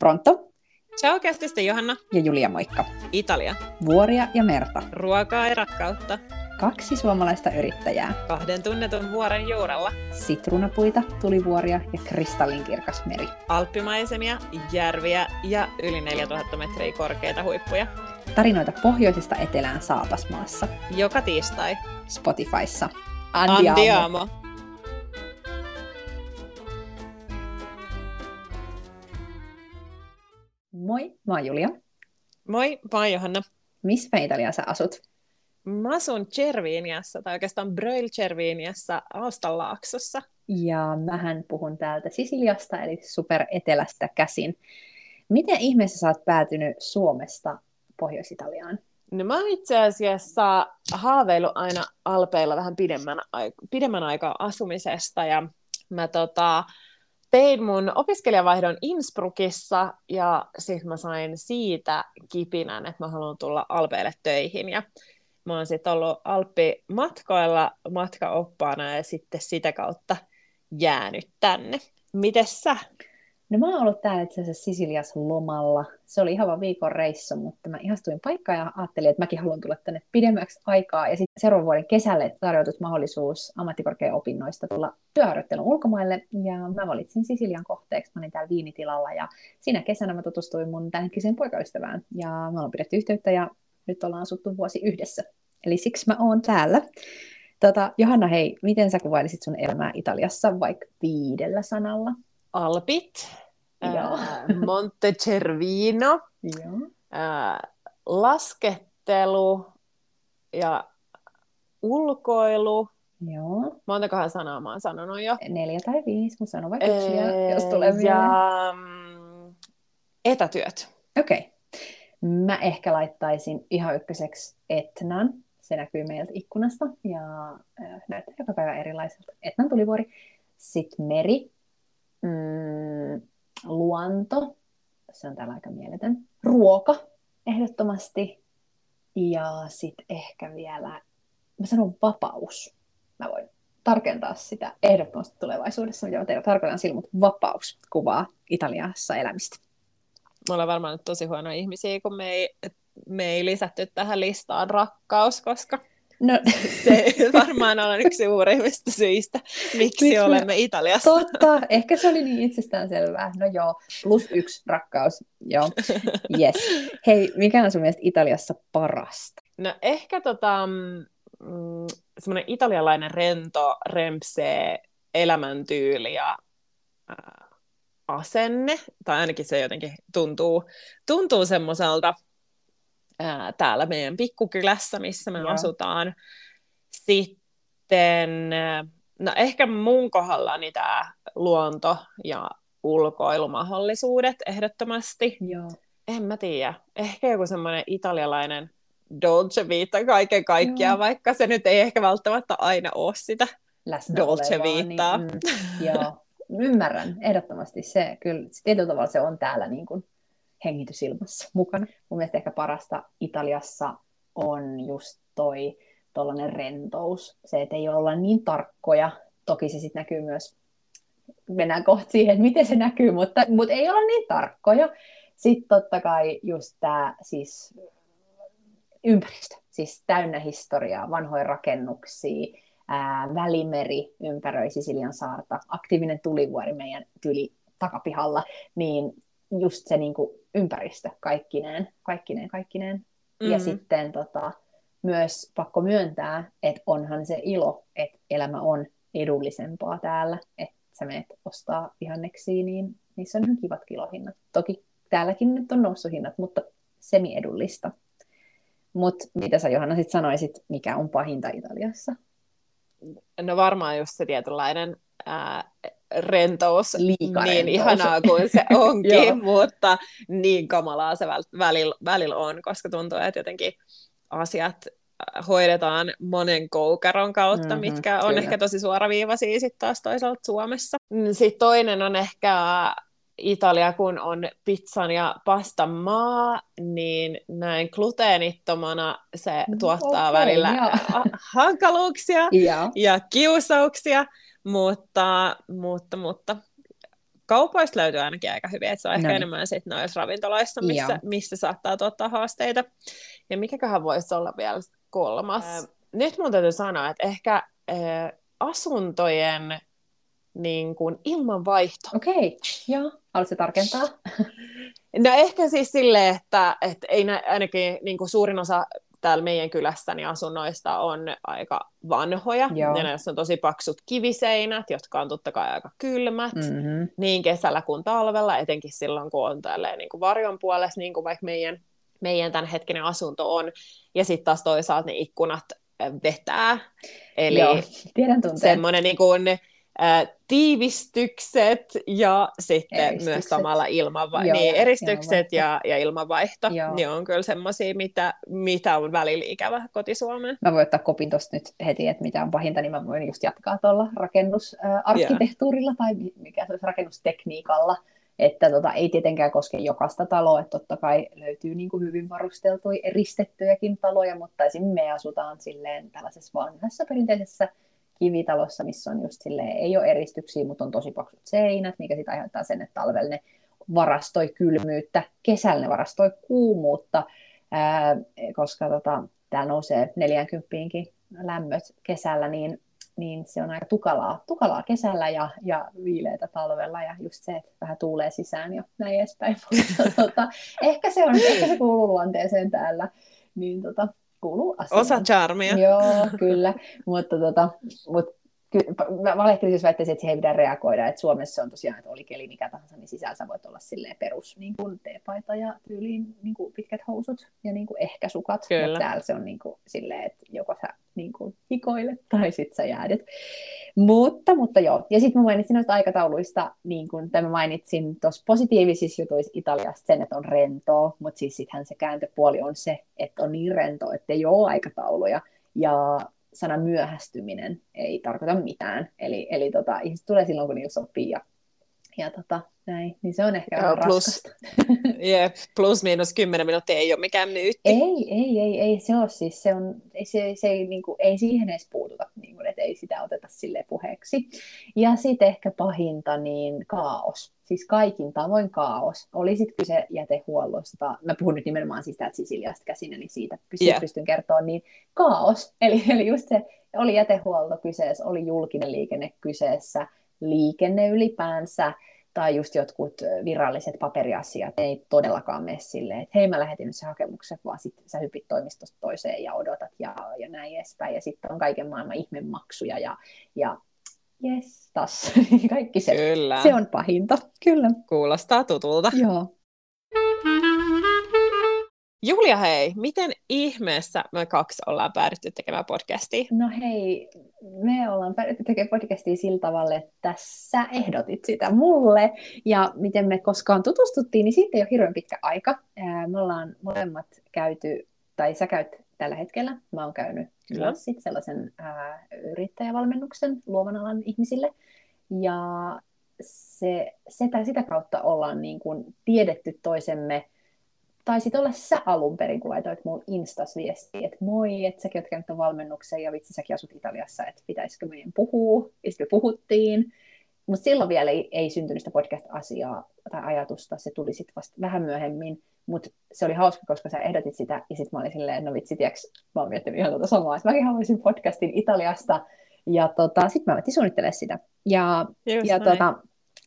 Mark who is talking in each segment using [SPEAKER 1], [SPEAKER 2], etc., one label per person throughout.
[SPEAKER 1] Pronto?
[SPEAKER 2] Ciao kästistä Johanna.
[SPEAKER 1] Ja Julia, moikka.
[SPEAKER 2] Italia.
[SPEAKER 1] Vuoria ja merta.
[SPEAKER 2] Ruokaa ja rakkautta.
[SPEAKER 1] Kaksi suomalaista yrittäjää.
[SPEAKER 2] Kahden tunnetun vuoren juurella.
[SPEAKER 1] Sitruunapuita, tulivuoria ja kristallinkirkas meri.
[SPEAKER 2] Alppimaisemia, järviä ja yli 4000 metriä korkeita huippuja.
[SPEAKER 1] Tarinoita pohjoisesta etelään Saapasmaassa.
[SPEAKER 2] Joka tiistai.
[SPEAKER 1] Spotifyssa.
[SPEAKER 2] Andiamo. Andiamo.
[SPEAKER 1] Moi, mä oon Julia.
[SPEAKER 2] Moi, mä oon Johanna.
[SPEAKER 1] Missä Italiassa asut?
[SPEAKER 2] Mä asun Cerviniassa, tai oikeastaan Bröil Cerviniassa, Austanlaaksossa.
[SPEAKER 1] Ja mähän puhun täältä Sisiliasta, eli super etelästä käsin. Miten ihmeessä sä oot päätynyt Suomesta Pohjois-Italiaan?
[SPEAKER 2] No mä oon itse asiassa haaveillut aina Alpeilla vähän pidemmän, pidemmän aikaa asumisesta, ja mä tota, tein mun opiskelijavaihdon Innsbruckissa ja sitten mä sain siitä kipinän, että mä haluan tulla Alpeille töihin ja mä oon sitten ollut Alppi-matkoilla matkaoppaana ja sitten sitä kautta jäänyt tänne. Mites sä?
[SPEAKER 1] No mä oon ollut täällä itse asiassa Sisilias lomalla. Se oli ihan vaan viikon reissu, mutta mä ihastuin paikkaan ja ajattelin, että mäkin haluan tulla tänne pidemmäksi aikaa. Ja sitten seuraavan vuoden kesälle tarjoutus mahdollisuus ammattikorkeaopinnoista tulla työharjoittelun ulkomaille. Ja mä valitsin Sisilian kohteeksi. Mä olin täällä viinitilalla ja siinä kesänä mä tutustuin mun tämänhetkiseen poikaystävään. Ja mä ollaan pidetty yhteyttä ja nyt ollaan asuttu vuosi yhdessä. Eli siksi mä oon täällä. Tota, Johanna, hei, miten sä kuvailisit sun elämää Italiassa vaikka viidellä sanalla?
[SPEAKER 2] Alpit, Monte Cervino, ää, laskettelu ja ulkoilu.
[SPEAKER 1] Joo.
[SPEAKER 2] Montakohan sanaa mä oon sanonut jo?
[SPEAKER 1] Neljä tai viisi, mutta sano vaikka yksi, jos tulee
[SPEAKER 2] Ja mm, etätyöt.
[SPEAKER 1] Okei. Okay. Mä ehkä laittaisin ihan ykköseksi Etnan. Se näkyy meiltä ikkunasta ja näyttää joka päivä erilaiselta. Etnan tulivuori. Sitten meri, mm, luonto, se on täällä aika mieletön, ruoka ehdottomasti, ja sitten ehkä vielä, mä sanon vapaus. Mä voin tarkentaa sitä ehdottomasti tulevaisuudessa, mitä mä teillä tarkoitan sillä, mutta vapaus kuvaa Italiassa elämistä.
[SPEAKER 2] Me ollaan varmaan nyt tosi huonoja ihmisiä, kun me ei, me ei lisätty tähän listaan rakkaus, koska No. Se varmaan on yksi suurimmista syistä, miksi Miks olemme Italiassa.
[SPEAKER 1] Totta, ehkä se oli niin itsestäänselvää. No joo, plus yksi rakkaus. Joo, yes. Hei, mikä on sun mielestä Italiassa parasta?
[SPEAKER 2] No ehkä tota, mm, semmoinen italialainen rento, rempsee elämäntyyli ja äh, asenne, tai ainakin se jotenkin tuntuu, tuntuu semmoiselta, ää, täällä meidän pikkukylässä, missä me Joo. asutaan. Sitten, no ehkä mun kohdallani tämä luonto ja ulkoilumahdollisuudet ehdottomasti.
[SPEAKER 1] Joo.
[SPEAKER 2] En mä tiedä. Ehkä joku semmoinen italialainen dolce vita kaiken kaikkiaan, Joo. vaikka se nyt ei ehkä välttämättä aina ole sitä Läsnä dolce vitaa. Niin,
[SPEAKER 1] mm, joo, ymmärrän ehdottomasti se. Kyllä tietyllä tavalla se on täällä niin kuin hengitysilmassa mukana. Mun mielestä ehkä parasta Italiassa on just toi tollainen rentous. Se, että ei olla niin tarkkoja. Toki se sitten näkyy myös, mennään kohta siihen, että miten se näkyy, mutta, mutta ei olla niin tarkkoja. Sitten totta kai just tämä siis ympäristö, siis täynnä historiaa, vanhoja rakennuksia, ää, välimeri ympäröi Sisilian saarta, aktiivinen tulivuori meidän tyli takapihalla, niin just se niin kuin ympäristö kaikkineen, kaikkineen, kaikkineen. Mm-hmm. Ja sitten tota, myös pakko myöntää, että onhan se ilo, että elämä on edullisempaa täällä, että sä menet ostaa vihanneksia, niin niissä on ihan kivat kilohinnat. Toki täälläkin nyt on noussut hinnat, mutta semi-edullista. Mutta mitä sä Johanna sit sanoisit, mikä on pahinta Italiassa?
[SPEAKER 2] No varmaan just se tietynlainen ää, rentous
[SPEAKER 1] Liika
[SPEAKER 2] niin
[SPEAKER 1] rentous.
[SPEAKER 2] ihanaa kuin se onkin, mutta niin kamalaa se välillä, välillä on, koska tuntuu, että jotenkin asiat äh, hoidetaan monen koukeron kautta, mm-hmm, mitkä on kyllä. ehkä tosi suoraviivaisia sitten taas toisaalta Suomessa. Sitten toinen on ehkä Italia, kun on pizzan ja pastan maa, niin näin gluteenittomana se mm, tuottaa okay, välillä ja. hankaluuksia ja. ja kiusauksia, mutta, mutta, mutta kaupoista löytyy ainakin aika hyvin, että se on ehkä
[SPEAKER 1] Noniin.
[SPEAKER 2] enemmän sitten noissa ravintoloissa, missä,
[SPEAKER 1] Joo.
[SPEAKER 2] missä saattaa tuottaa haasteita. Ja mikäköhän voisi olla vielä kolmas? Ää, nyt mun täytyy sanoa, että ehkä ää, asuntojen niin kuin ilmanvaihto.
[SPEAKER 1] Okei, joo. Haluatko tarkentaa?
[SPEAKER 2] No ehkä siis silleen, että, että ei nä, ainakin niin kuin suurin osa täällä meidän kylässä niin asunnoista on aika vanhoja.
[SPEAKER 1] Joo.
[SPEAKER 2] Ja näissä on tosi paksut kiviseinät, jotka on totta kai aika kylmät.
[SPEAKER 1] Mm-hmm.
[SPEAKER 2] niin kesällä kuin talvella, etenkin silloin, kun on tälleen niin kuin varjon puolessa, niin kuin vaikka meidän, meidän tämänhetkinen asunto on, ja sitten taas toisaalta ne ikkunat vetää, eli
[SPEAKER 1] Joo, tiedän tunteen.
[SPEAKER 2] semmoinen niin kuin, äh, tiivistykset ja sitten
[SPEAKER 1] Eristykset.
[SPEAKER 2] myös samalla ilmanva-
[SPEAKER 1] Joo,
[SPEAKER 2] niin, eristykset
[SPEAKER 1] ilmanvaihto.
[SPEAKER 2] ja, ja ilmanvaihto,
[SPEAKER 1] Joo.
[SPEAKER 2] niin on kyllä semmoisia, mitä, mitä on välillä ikävä kotisuomeen.
[SPEAKER 1] Mä voin ottaa kopin tuosta nyt heti, että mitä on pahinta, niin mä voin just jatkaa tuolla rakennusarkkitehtuurilla tai mi- mikä se olisi rakennustekniikalla. Että tota, ei tietenkään koske jokaista taloa, että totta kai löytyy niin kuin hyvin varusteltuja, eristettyjäkin taloja, mutta esimerkiksi me asutaan silleen tällaisessa vanhassa perinteisessä kivitalossa, missä on just silleen, ei ole eristyksiä, mutta on tosi paksut seinät, mikä sitten aiheuttaa sen, että talvella ne varastoi kylmyyttä, kesällä ne varastoi kuumuutta, ää, koska tota, täällä nousee 40 lämmöt kesällä, niin, niin se on aika tukalaa, tukalaa kesällä ja, ja viileitä talvella ja just se, että vähän tuulee sisään ja näin edespäin. Mutta, tota, ehkä, se on, ehkä se kuuluu luonteeseen täällä, niin tota, kuuluu asiaan.
[SPEAKER 2] Osa charmia.
[SPEAKER 1] Joo, kyllä, mutta tota, mut, ky, mä valehtelin, jos väittäisin, että siihen ei pidä reagoida, että Suomessa on tosiaan, että oli keli mikä tahansa, niin sisällä sä voit olla silleen perus niin kuin teepaita ja tyyliin niin kuin pitkät housut ja niin kuin ehkä sukat,
[SPEAKER 2] Kyllä.
[SPEAKER 1] mutta täällä se on niin kuin silleen, että joko sä niin kuin hikoilet tai sit sä jäädet. Mutta, mutta joo, ja sitten mä mainitsin noista aikatauluista, niin kuin mä mainitsin tuossa positiivisissa jutuissa Italiasta sen, että on rentoa, mutta siis sittenhän se kääntöpuoli on se, että on niin rentoa, että ei ole aikatauluja, ja sana myöhästyminen ei tarkoita mitään. Eli, eli tota, ihmiset tulee silloin, kun niillä sopii ja, ja tota, näin. Niin se on ehkä
[SPEAKER 2] Joo,
[SPEAKER 1] vähän
[SPEAKER 2] plus-
[SPEAKER 1] raskasta.
[SPEAKER 2] Jep, plus miinus 10 minuuttia ei ole mikään myytti.
[SPEAKER 1] Ei, ei, ei, ei, se on siis, se on, ei, se, se ei, niin kuin, ei siihen edes puututa, niin kuin, että ei sitä oteta sille puheeksi. Ja sitten ehkä pahinta, niin kaos. Siis kaikin tavoin kaos. Oli sitten kyse jätehuollosta, mä puhun nyt nimenomaan siis täältä Sisiliasta käsin, eli siitä pystyn,
[SPEAKER 2] Yeah.
[SPEAKER 1] yeah. pystyn kertoa, niin kaos. Eli, eli just se, oli jätehuolto kyseessä, oli julkinen liikenne kyseessä, liikenne ylipäänsä, tai just jotkut viralliset paperiasiat ei todellakaan mene silleen, että hei mä lähetin nyt se hakemuksen, vaan sitten sä hypit toimistosta toiseen ja odotat ja, ja näin edespäin. Ja sitten on kaiken maailman ihmemaksuja ja, ja yes, tas, kaikki se.
[SPEAKER 2] Kyllä,
[SPEAKER 1] Se on pahinta, kyllä.
[SPEAKER 2] kuulostaa tutulta.
[SPEAKER 1] Joo.
[SPEAKER 2] Julia, hei, miten ihmeessä me kaksi ollaan päädytty tekemään podcastia?
[SPEAKER 1] No hei, me ollaan päädytty tekemään podcastia sillä tavalla, että sä ehdotit sitä mulle. Ja miten me koskaan tutustuttiin, niin siitä ei ole hirveän pitkä aika. Me ollaan molemmat käyty, tai sä käyt tällä hetkellä, mä oon käynyt
[SPEAKER 2] Kyllä.
[SPEAKER 1] sit sellaisen ää, yrittäjävalmennuksen luovan alan ihmisille. Ja se, sitä, sitä kautta ollaan niin kuin tiedetty toisemme taisit olla sä alun perin, kun laitoit mun Instas viestiä, että moi, että säkin oot käynyt valmennuksen ja vitsi säkin asut Italiassa, että pitäisikö meidän puhua. Ja sitten me puhuttiin. Mutta silloin vielä ei, ei syntynyt sitä podcast-asiaa tai ajatusta, se tuli sitten vasta vähän myöhemmin. Mutta se oli hauska, koska sä ehdotit sitä, ja sitten mä olin silleen, no vitsi, tiiäks, mä oon miettinyt ihan tuota samaa, että mäkin haluaisin podcastin Italiasta, ja tota, sitten mä alettiin suunnittelemaan sitä. Ja
[SPEAKER 2] Just
[SPEAKER 1] ja
[SPEAKER 2] näin.
[SPEAKER 1] tota,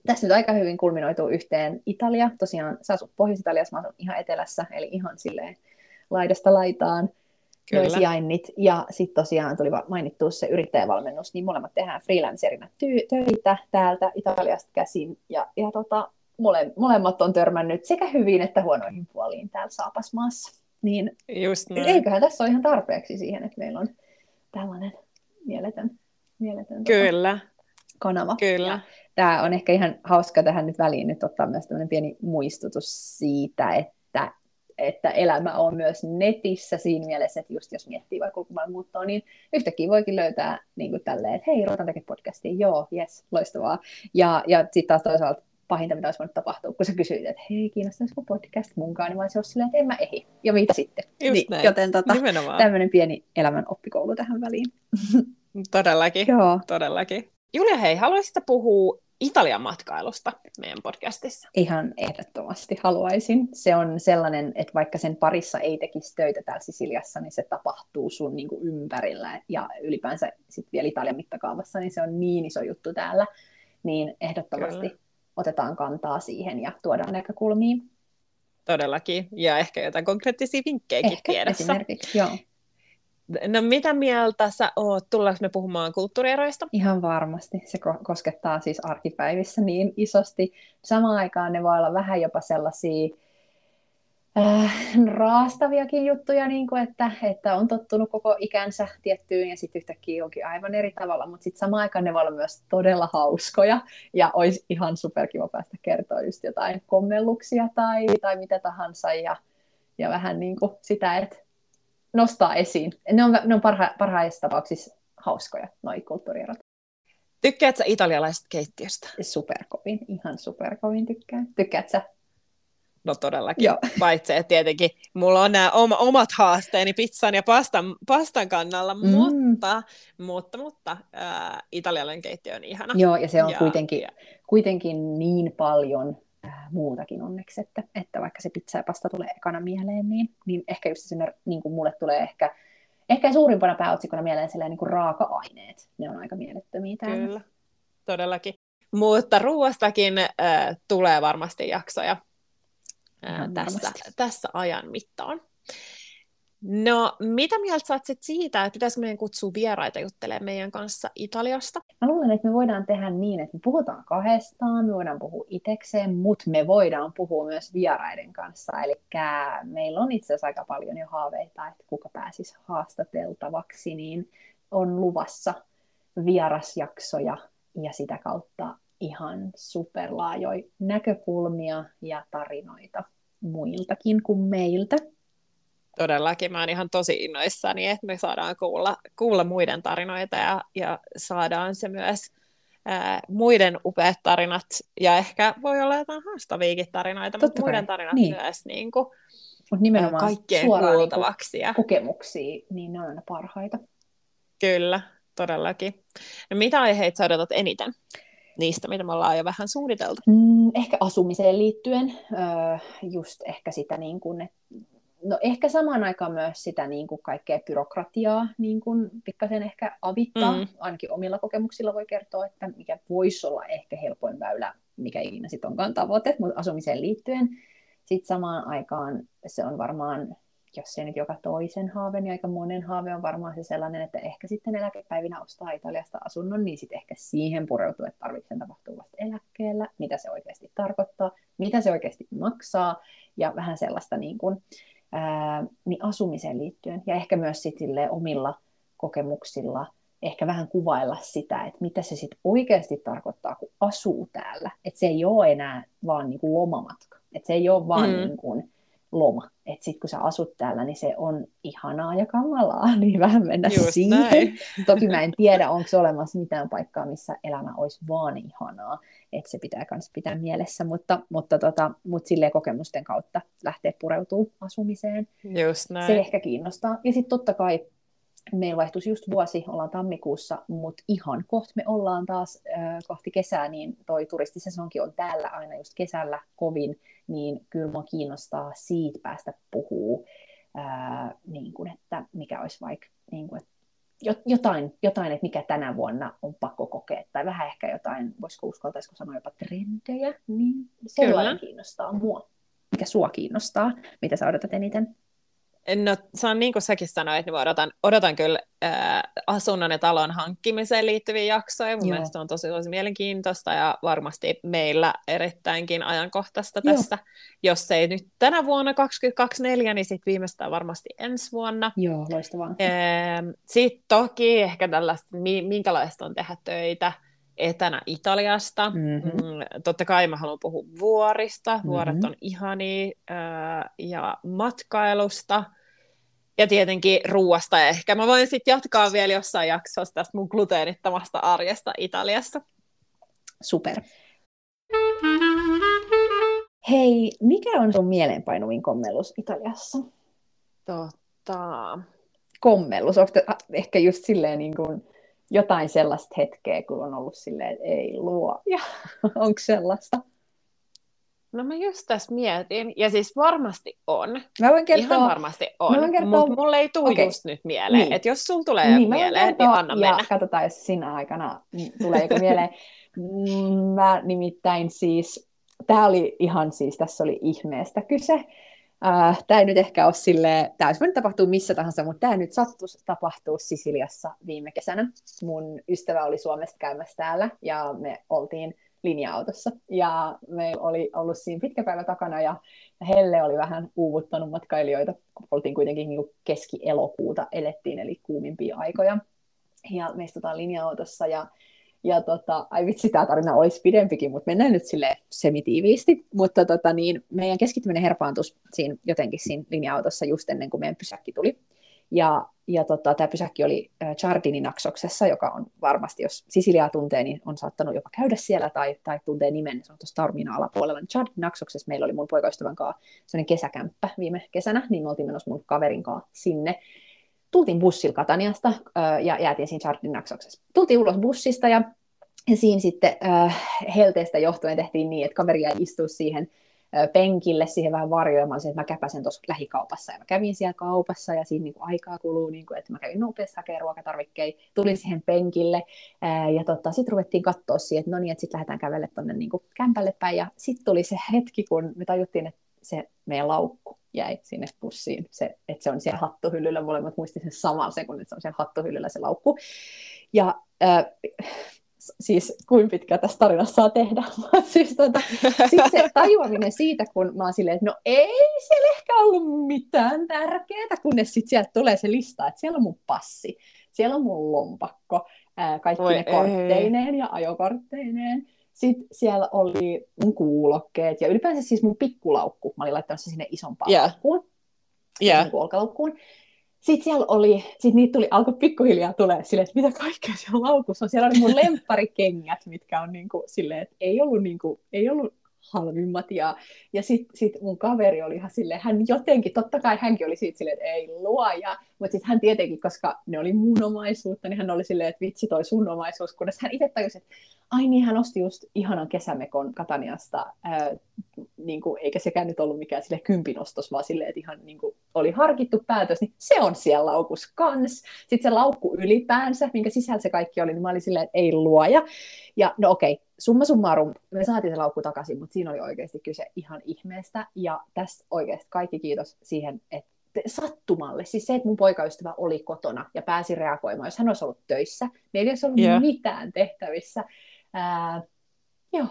[SPEAKER 1] tässä nyt aika hyvin kulminoituu yhteen Italia. Tosiaan sä asut Pohjois-Italiassa, mä asun ihan etelässä, eli ihan silleen laidasta laitaan
[SPEAKER 2] Kyllä.
[SPEAKER 1] noi sijainnit. Ja sitten tosiaan tuli mainittua se yrittäjävalmennus, niin molemmat tehdään freelancerina ty- töitä täältä Italiasta käsin. Ja, ja tota, mole- molemmat on törmännyt sekä hyvin että huonoihin puoliin täällä Saapasmaassa. Niin
[SPEAKER 2] Just näin.
[SPEAKER 1] eiköhän tässä ole ihan tarpeeksi siihen, että meillä on tällainen mieletön, mieletön tota,
[SPEAKER 2] Kyllä,
[SPEAKER 1] kanava.
[SPEAKER 2] kyllä.
[SPEAKER 1] Tämä on ehkä ihan hauska tähän nyt väliin nyt ottaa myös tämmöinen pieni muistutus siitä, että, että elämä on myös netissä siinä mielessä, että just jos miettii vaikka ulkomaanmuuttoa, niin yhtäkkiä voikin löytää niin kuin tälleen, että hei, ruvetaan tekemään podcastia, joo, yes, loistavaa. Ja, ja sitten taas toisaalta pahinta, mitä olisi voinut tapahtua, kun sä kysyit, että hei, kiinnostaisiko podcast munkaan, niin mä olisin silleen, että en mä ehi. Ja mitä sitten?
[SPEAKER 2] Just
[SPEAKER 1] niin,
[SPEAKER 2] näin.
[SPEAKER 1] joten tota, tämmöinen pieni elämän oppikoulu tähän väliin.
[SPEAKER 2] Todellakin,
[SPEAKER 1] Joo.
[SPEAKER 2] todellakin. Julia, hei, haluaisitko puhua Italian matkailusta meidän podcastissa.
[SPEAKER 1] Ihan ehdottomasti haluaisin. Se on sellainen, että vaikka sen parissa ei tekisi töitä täällä Sisiliassa, niin se tapahtuu sun niin kuin ympärillä ja ylipäänsä sitten vielä Italian mittakaavassa, niin se on niin iso juttu täällä. Niin ehdottomasti Kyllä. otetaan kantaa siihen ja tuodaan näkökulmia.
[SPEAKER 2] Todellakin, ja ehkä jotain konkreettisia vinkkejä
[SPEAKER 1] ehkä
[SPEAKER 2] tiedossa.
[SPEAKER 1] esimerkiksi, joo.
[SPEAKER 2] No mitä mieltä sä oot? Tullaanko me puhumaan kulttuurieroista?
[SPEAKER 1] Ihan varmasti. Se koskettaa siis arkipäivissä niin isosti. Samaan aikaan ne voi olla vähän jopa sellaisia äh, raastaviakin juttuja, niin kuin että, että on tottunut koko ikänsä tiettyyn ja sitten yhtäkkiä onkin aivan eri tavalla, mutta sitten samaan aikaan ne voi olla myös todella hauskoja ja olisi ihan superkiva päästä kertoa just jotain kommelluksia tai, tai mitä tahansa ja, ja vähän niin kuin sitä, että nostaa esiin. Ne on, ne on parha, parhaissa tapauksissa hauskoja, noi kulttuurierot.
[SPEAKER 2] Tykkäätkö italialaisesta keittiöstä?
[SPEAKER 1] Superkovin, ihan superkovin tykkään. Tykkäätkö sä?
[SPEAKER 2] No todellakin, Joo. paitsi että tietenkin mulla on nämä oma, omat haasteeni pizzan ja pastan, pastan kannalla, mm. mutta, mutta, mutta äh, italialainen keittiö on ihana.
[SPEAKER 1] Joo, ja se on ja, kuitenkin, ja... kuitenkin niin paljon muutakin onneksi, että, että vaikka se pizza ja pasta tulee ekana mieleen, niin, niin ehkä just sinne, niin kuin mulle tulee ehkä, ehkä suurimpana pääotsikkona mieleen niin kuin raaka-aineet. Ne on aika mielettömiä täällä.
[SPEAKER 2] Kyllä, todellakin. Mutta ruoastakin äh, tulee varmasti jaksoja äh, tässä, tässä ajan mittaan. No, mitä mieltä sä sit siitä, että pitäisikö meidän kutsua vieraita juttelemaan meidän kanssa Italiasta?
[SPEAKER 1] Mä luulen, että me voidaan tehdä niin, että me puhutaan kahdestaan, me voidaan puhua itekseen, mutta me voidaan puhua myös vieraiden kanssa. Eli meillä on itse asiassa aika paljon jo haaveita, että kuka pääsisi haastateltavaksi, niin on luvassa vierasjaksoja ja sitä kautta ihan superlaajoja näkökulmia ja tarinoita muiltakin kuin meiltä.
[SPEAKER 2] Todellakin, mä oon ihan tosi innoissani, että me saadaan kuulla, kuulla muiden tarinoita ja, ja saadaan se myös ää, muiden upeat tarinat, ja ehkä voi olla jotain haastaviakin tarinoita, Totta mutta kai. muiden tarinat niin. myös niin kuin,
[SPEAKER 1] Mut nimenomaan
[SPEAKER 2] kaikkien suoraan kuultavaksi.
[SPEAKER 1] Niin kokemuksia, niin ne on aina parhaita.
[SPEAKER 2] Kyllä, todellakin. No, mitä aiheita sä odotat eniten? niistä, mitä me ollaan jo vähän suunniteltu?
[SPEAKER 1] Mm, ehkä asumiseen liittyen, öö, just ehkä sitä niin kuin, että no ehkä samaan aikaan myös sitä niin kuin kaikkea byrokratiaa niin kuin pikkasen ehkä avittaa, mm. ainakin omilla kokemuksilla voi kertoa, että mikä voisi olla ehkä helpoin väylä, mikä ikinä sitten onkaan tavoite, mutta asumiseen liittyen. Sitten samaan aikaan se on varmaan, jos se nyt joka toisen haave, niin aika monen haave on varmaan se sellainen, että ehkä sitten eläkepäivinä ostaa Italiasta asunnon, niin sitten ehkä siihen pureutuu, että tarvitsen tapahtua vasta eläkkeellä, mitä se oikeasti tarkoittaa, mitä se oikeasti maksaa, ja vähän sellaista niin kuin, ää, niin asumiseen liittyen ja ehkä myös sit omilla kokemuksilla ehkä vähän kuvailla sitä, että mitä se sitten oikeasti tarkoittaa, kun asuu täällä. Että se ei ole enää vaan niin kuin lomamatka. Että se ei ole vaan mm. niin kuin loma. Että sitten kun sä asut täällä, niin se on ihanaa ja kamalaa, niin vähän mennä Just siihen. Näin. Toki mä en tiedä, onko olemassa mitään paikkaa, missä elämä olisi vaan ihanaa. Että se pitää myös pitää mielessä, mutta, mutta, tota, mutta silleen kokemusten kautta lähteä pureutuu asumiseen.
[SPEAKER 2] Just näin.
[SPEAKER 1] Se ehkä kiinnostaa. Ja sitten totta kai meillä vaihtuisi just vuosi, ollaan tammikuussa, mutta ihan kohta me ollaan taas äh, kohti kesää, niin toi turistisesonkin on täällä aina just kesällä kovin, niin kyllä mua kiinnostaa siitä päästä puhuu, äh, niin kuin, että mikä olisi vaikka, niin kuin, että jotain, jotain, että mikä tänä vuonna on pakko kokea, tai vähän ehkä jotain, voisiko uskaltaisiko sanoa jopa trendejä, niin sellainen Kyllä. kiinnostaa mua. Mikä sua kiinnostaa? Mitä sä odotat eniten?
[SPEAKER 2] No se on niin kuin säkin sanoit, niin odotan, odotan kyllä äh, asunnon ja talon hankkimiseen liittyviä jaksoja. Mun Joo. mielestä on tosi, tosi mielenkiintoista ja varmasti meillä erittäinkin ajankohtaista Joo. tässä. Jos ei nyt tänä vuonna 2024, niin sitten viimeistään varmasti ensi vuonna.
[SPEAKER 1] Joo, loistavaa.
[SPEAKER 2] Sitten toki ehkä tällaista, minkälaista on tehdä töitä etänä Italiasta. Mm-hmm. Mm, totta kai mä haluan puhua vuorista. Vuoret mm-hmm. on ihania. Äh, ja matkailusta. Ja tietenkin ruuasta. Ja ehkä mä voin sitten jatkaa vielä jossain jaksossa tästä mun gluteenittomasta arjesta Italiassa.
[SPEAKER 1] Super. Hei, mikä on sun mieleenpainuvin kommellus Italiassa?
[SPEAKER 2] Totta.
[SPEAKER 1] Kommellus, onko ehkä just silleen niin kuin jotain sellaista hetkeä, kun on ollut silleen, että ei luo. Ja onko sellaista?
[SPEAKER 2] No mä just tässä mietin, ja siis varmasti on.
[SPEAKER 1] Mä voin kertoa,
[SPEAKER 2] Ihan varmasti on,
[SPEAKER 1] voin kertoa-
[SPEAKER 2] mutta mulle ei tule
[SPEAKER 1] Okei.
[SPEAKER 2] just nyt mieleen.
[SPEAKER 1] Niin.
[SPEAKER 2] Että jos sulla tulee
[SPEAKER 1] niin, mä
[SPEAKER 2] mieleen, niin
[SPEAKER 1] kertoa,
[SPEAKER 2] anna
[SPEAKER 1] ja
[SPEAKER 2] mennä.
[SPEAKER 1] katsotaan, jos sinä aikana tulee joku mieleen. Mm, Mä nimittäin siis, tämä oli ihan siis, tässä oli ihmeestä kyse. Äh, tämä ei nyt ehkä ole silleen, tämä olisi voinut tapahtua missä tahansa, mutta tämä nyt sattuisi tapahtua Sisiliassa viime kesänä. Mun ystävä oli Suomesta käymässä täällä ja me oltiin linja-autossa. Ja meillä oli ollut siinä pitkä päivä takana ja Helle oli vähän uuvuttanut matkailijoita, oltiin kuitenkin niin keski-elokuuta elettiin, eli kuumimpia aikoja. Ja me istutaan linja-autossa ja, ja tota, ai vitsi, tämä tarina olisi pidempikin, mutta mennään nyt sille semitiiviisti. Mutta tota, niin, meidän keskittyminen herpaantui siinä jotenkin siinä linja-autossa just ennen kuin meidän pysäkki tuli. Ja, ja tota, tämä pysäkki oli Giardinin Naksoksessa, joka on varmasti, jos Sisiliaa tuntee, niin on saattanut jopa käydä siellä tai, tai tuntee nimen, se on tuossa Taormina alapuolella. Niin Giardinin Naksoksessa meillä oli mun poikaystävän kanssa sellainen kesäkämppä viime kesänä, niin me oltiin menossa mun kaverin kanssa sinne. Tultiin bussilla Kataniasta ja jäätiin siinä Giardinin Naksoksessa. Tultiin ulos bussista ja, siinä sitten äh, helteestä johtuen tehtiin niin, että kaveri jäi istua siihen penkille siihen vähän varjoimaan että mä käpäsen tuossa lähikaupassa. Ja mä kävin siellä kaupassa ja siinä niin kuin aikaa kuluu, niin kuin, että mä kävin nopeasti hakemaan ruokatarvikkeita, tulin siihen penkille ää, ja tota, sitten ruvettiin katsoa siihen, että no niin, että sitten lähdetään kävelle tuonne niin kämpälle päin. Ja sitten tuli se hetki, kun me tajuttiin, että se meidän laukku jäi sinne bussiin, se, että se on siellä hattuhyllyllä, molemmat muistin sen saman sekunnin, että se on siellä hattuhyllyllä se laukku. Ja äh, siis kuinka pitkä tässä tarinassa saa tehdä. Siis tota, sitten se tajuaminen siitä, kun mä oon silleen, että no ei siellä ehkä ollut mitään tärkeää, kunnes sitten sieltä tulee se lista, että siellä on mun passi, siellä on mun lompakko, ää, kaikki
[SPEAKER 2] Voi
[SPEAKER 1] ne
[SPEAKER 2] ei.
[SPEAKER 1] kortteineen ja ajokortteineen. Sitten siellä oli mun kuulokkeet ja ylipäänsä siis mun pikkulaukku. Mä olin laittanut se sinne isompaan
[SPEAKER 2] Joo.
[SPEAKER 1] laukkuun,
[SPEAKER 2] Yeah.
[SPEAKER 1] niin olkalaukkuun. Sitten siellä oli, sit niitä tuli, alkoi pikkuhiljaa tulee silleen, että mitä kaikkea siellä laukussa on. Siellä oli mun lempparikengät, mitkä on niin kuin, silleen, että ei ollut, niin kuin, ei ollut halvimmat. Ja, ja sitten sit mun kaveri oli ihan silleen, hän jotenkin, totta kai hänkin oli siitä silleen, että ei luoja, mutta sitten hän tietenkin, koska ne oli mun omaisuutta, niin hän oli silleen, että vitsi toi sun omaisuus, kunnes hän itse tajusi, että ai niin, hän osti just ihanan kesämekon Kataniasta, ää, niin kuin, eikä sekään nyt ollut mikään sille kympinostos, vaan silleen, että ihan niin kuin, oli harkittu päätös, niin se on siellä laukussa kans. Sitten se laukku ylipäänsä, minkä sisällä se kaikki oli, niin mä olin silleen, että ei luoja. Ja no okei, summa summarum, me saatiin se laukku takaisin, mutta siinä oli oikeasti kyse ihan ihmeestä. Ja tässä oikeasti kaikki kiitos siihen, että sattumalle, siis se, että mun poikaystävä oli kotona ja pääsi reagoimaan, jos hän olisi ollut töissä, meillä ei olisi ollut
[SPEAKER 2] Joo.
[SPEAKER 1] mitään tehtävissä. Ää, joo,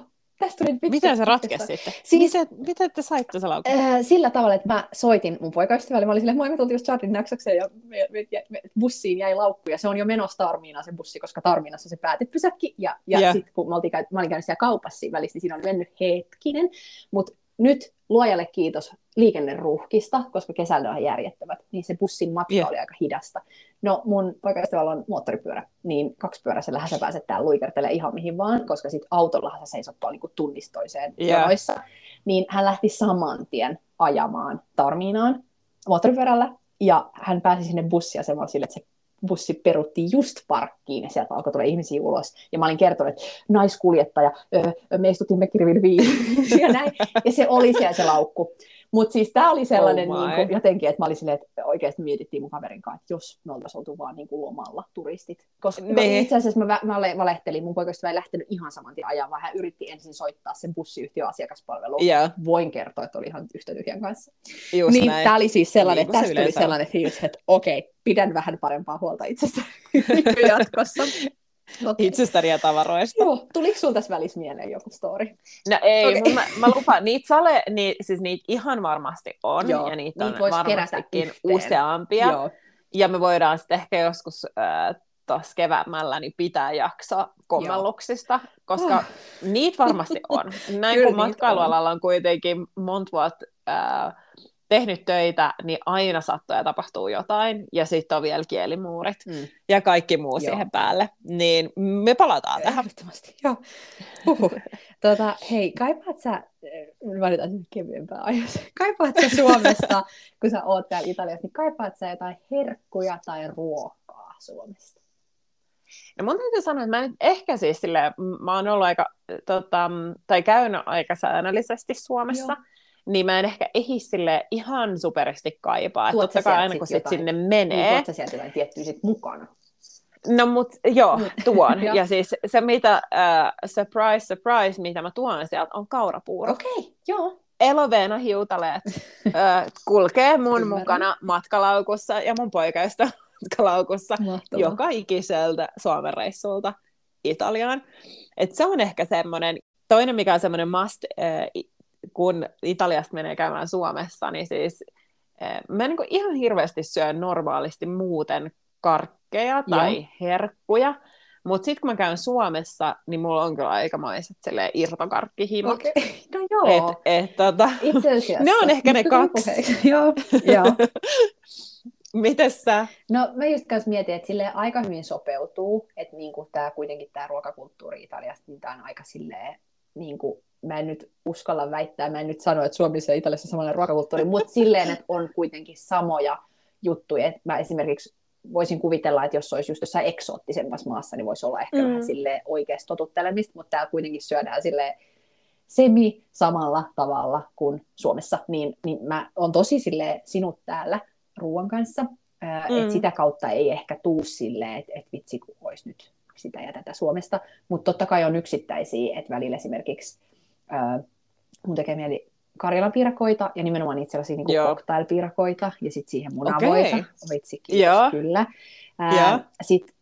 [SPEAKER 1] tästä tuli vitsi-
[SPEAKER 2] Miten se ratkesi sitten?
[SPEAKER 1] Siis-
[SPEAKER 2] Miten, miten te saitte se laukun?
[SPEAKER 1] Äh, sillä tavalla, että mä soitin mun poikaystävälle, mä olin silleen, moi me tultiin just Chardin Naksakseen ja me, me, me, me, bussiin jäi laukku ja se on jo menossa Tarmiinaan se bussi, koska Tarmiinassa se päätepysäkki ja, ja
[SPEAKER 2] Joo.
[SPEAKER 1] sitten kun mä, oltiin, käy- mä olin käynyt siellä kaupassa siinä välissä, niin siinä oli mennyt hetkinen, mutta nyt luojalle kiitos liikenneruuhkista, koska kesällä on järjettävät, niin se bussin matka
[SPEAKER 2] Joo.
[SPEAKER 1] oli aika hidasta. No mun poikaystävällä on moottoripyörä, niin kaksipyöräisellähän sä pääset täällä luikertelemaan ihan mihin vaan, koska sit autollahan sä seisot tuolla niinku tunnistoiseen jonoissa. Niin hän lähti saman tien ajamaan Tarmiinaan moottoripyörällä, ja hän pääsi sinne bussiasemalle sille, että se bussi peruttiin just parkkiin, ja sieltä alkoi tulla ihmisiä ulos. Ja mä olin kertonut, että naiskuljettaja, öö, me istuttiin Mekirivin viisi, ja näin. Ja se oli siellä se laukku. Mutta siis tämä oli sellainen
[SPEAKER 2] Oh
[SPEAKER 1] niin kuin, jotenkin, että mä olin silleen, että oikeasti mietittiin mun kaverin kanssa, että jos me oltaisiin oltu vaan niin kuin lomalla turistit. Koska
[SPEAKER 2] Niin.
[SPEAKER 1] itse asiassa mä, mä vale- valehtelin, mun poikaystävä ei lähtenyt ihan saman tien ajan, vaan hän yritti ensin soittaa sen bussiyhtiön asiakaspalveluun.
[SPEAKER 2] Joo,
[SPEAKER 1] Voin kertoa, että oli ihan yhtä tyhjän kanssa.
[SPEAKER 2] just
[SPEAKER 1] niin,
[SPEAKER 2] näin.
[SPEAKER 1] tämä oli siis sellainen,
[SPEAKER 2] Niin se
[SPEAKER 1] tästä tuli
[SPEAKER 2] yleensä on.
[SPEAKER 1] sellainen fiilis, että okei, pidän vähän parempaa huolta itsestäni jatkossa. Okay.
[SPEAKER 2] Itsestäni ja tavaroista.
[SPEAKER 1] Joo, tuliko sulla tässä välissä mieleen joku story?
[SPEAKER 2] No ei, okay. mä, mä lupaan, niitä sale, niin, siis niitä ihan varmasti on,
[SPEAKER 1] Joo,
[SPEAKER 2] ja niitä on
[SPEAKER 1] niitä vois kerätä
[SPEAKER 2] varmastikin useampia.
[SPEAKER 1] Joo.
[SPEAKER 2] Ja me voidaan sitten ehkä joskus äh, tuossa keväämällä niin pitää jakso kommelluksista, koska
[SPEAKER 1] Ah.
[SPEAKER 2] niitä varmasti on. Näin
[SPEAKER 1] Kyllä
[SPEAKER 2] kun matkailualalla on kuitenkin monta vuotta äh, tehnyt töitä, niin aina sattuu ja tapahtuu jotain, ja sitten on vielä kielimuurit
[SPEAKER 1] Mm.
[SPEAKER 2] ja kaikki muu
[SPEAKER 1] Joo.
[SPEAKER 2] siihen päälle. Niin me palataan tähän.
[SPEAKER 1] Ehdottomasti, joo. Uhuh. Tota, hei, kaipaat sä, eh, valitaan nyt kevyempää ajoissa, kaipaat sä Suomesta, kun sä oot täällä Italiassa, niin kaipaat sä jotain herkkuja tai ruokaa Suomesta?
[SPEAKER 2] No mun täytyy sanoa, että mä nyt ehkä siis silleen, mä oon ollut aika, tota, tai käynyt aika säännöllisesti Suomessa, Joo. Niin mä en ehkä ehdi sille ihan superisti kaipaa. Että totta kai aina kun sit jotain, sinne menee. Niin
[SPEAKER 1] tuot sieltä jotain tiettyä sit mukana?
[SPEAKER 2] No mut joo, tuon. ja siis se mitä, uh, surprise, surprise, mitä mä tuon sieltä on kaurapuuro.
[SPEAKER 1] Okei, okay, joo.
[SPEAKER 2] Eloveena hiutaleet uh, kulkee mun Ymmärrän. mukana matkalaukussa ja mun poikaista matkalaukussa Mahtavaa. joka ikiseltä Suomen reissulta Italiaan. Et se on ehkä semmoinen, toinen mikä on semmoinen must, uh, kun Italiasta menee käymään Suomessa, niin siis uh, mä niin ihan hirveästi syö normaalisti muuten karkkeja tai Joo. herkkuja, mutta sitten kun mä käyn Suomessa, niin mulla on kyllä aikamaiset irtokarkkihimot.
[SPEAKER 1] Okay. no joo.
[SPEAKER 2] Et, et, tota,
[SPEAKER 1] Itse asiassa.
[SPEAKER 2] Ne on ehkä ne kaksi.
[SPEAKER 1] joo, joo.
[SPEAKER 2] Mites sä?
[SPEAKER 1] No mä just kanssa mietin, että sille aika hyvin sopeutuu, että niinku tää, kuitenkin tämä ruokakulttuuri Italiasta, niin tämä on aika silleen, niinku, mä en nyt uskalla väittää, mä en nyt sano, että Suomessa ja Italiassa on samanlainen ruokakulttuuri, mutta silleen, että on kuitenkin samoja juttuja. Et mä esimerkiksi voisin kuvitella, että jos olisi just jossain eksoottisemmassa maassa, niin voisi olla ehkä mm. vähän sille oikeasta totuttelemista, mutta täällä kuitenkin syödään sille semi samalla tavalla kuin Suomessa, niin, niin mä on tosi sille sinut täällä ruoan kanssa, mm. että sitä kautta ei ehkä tuu silleen, että et vitsi, kun olisi nyt sitä ja tätä Suomesta, mutta totta kai on yksittäisiä, että välillä esimerkiksi äh, mun tekee mieli Karjalan piirakoita ja nimenomaan niitä sellaisia niin cocktail-piirakoita ja sitten siihen munavoita. Okay. Vitsi, kiitos, kyllä. Sitten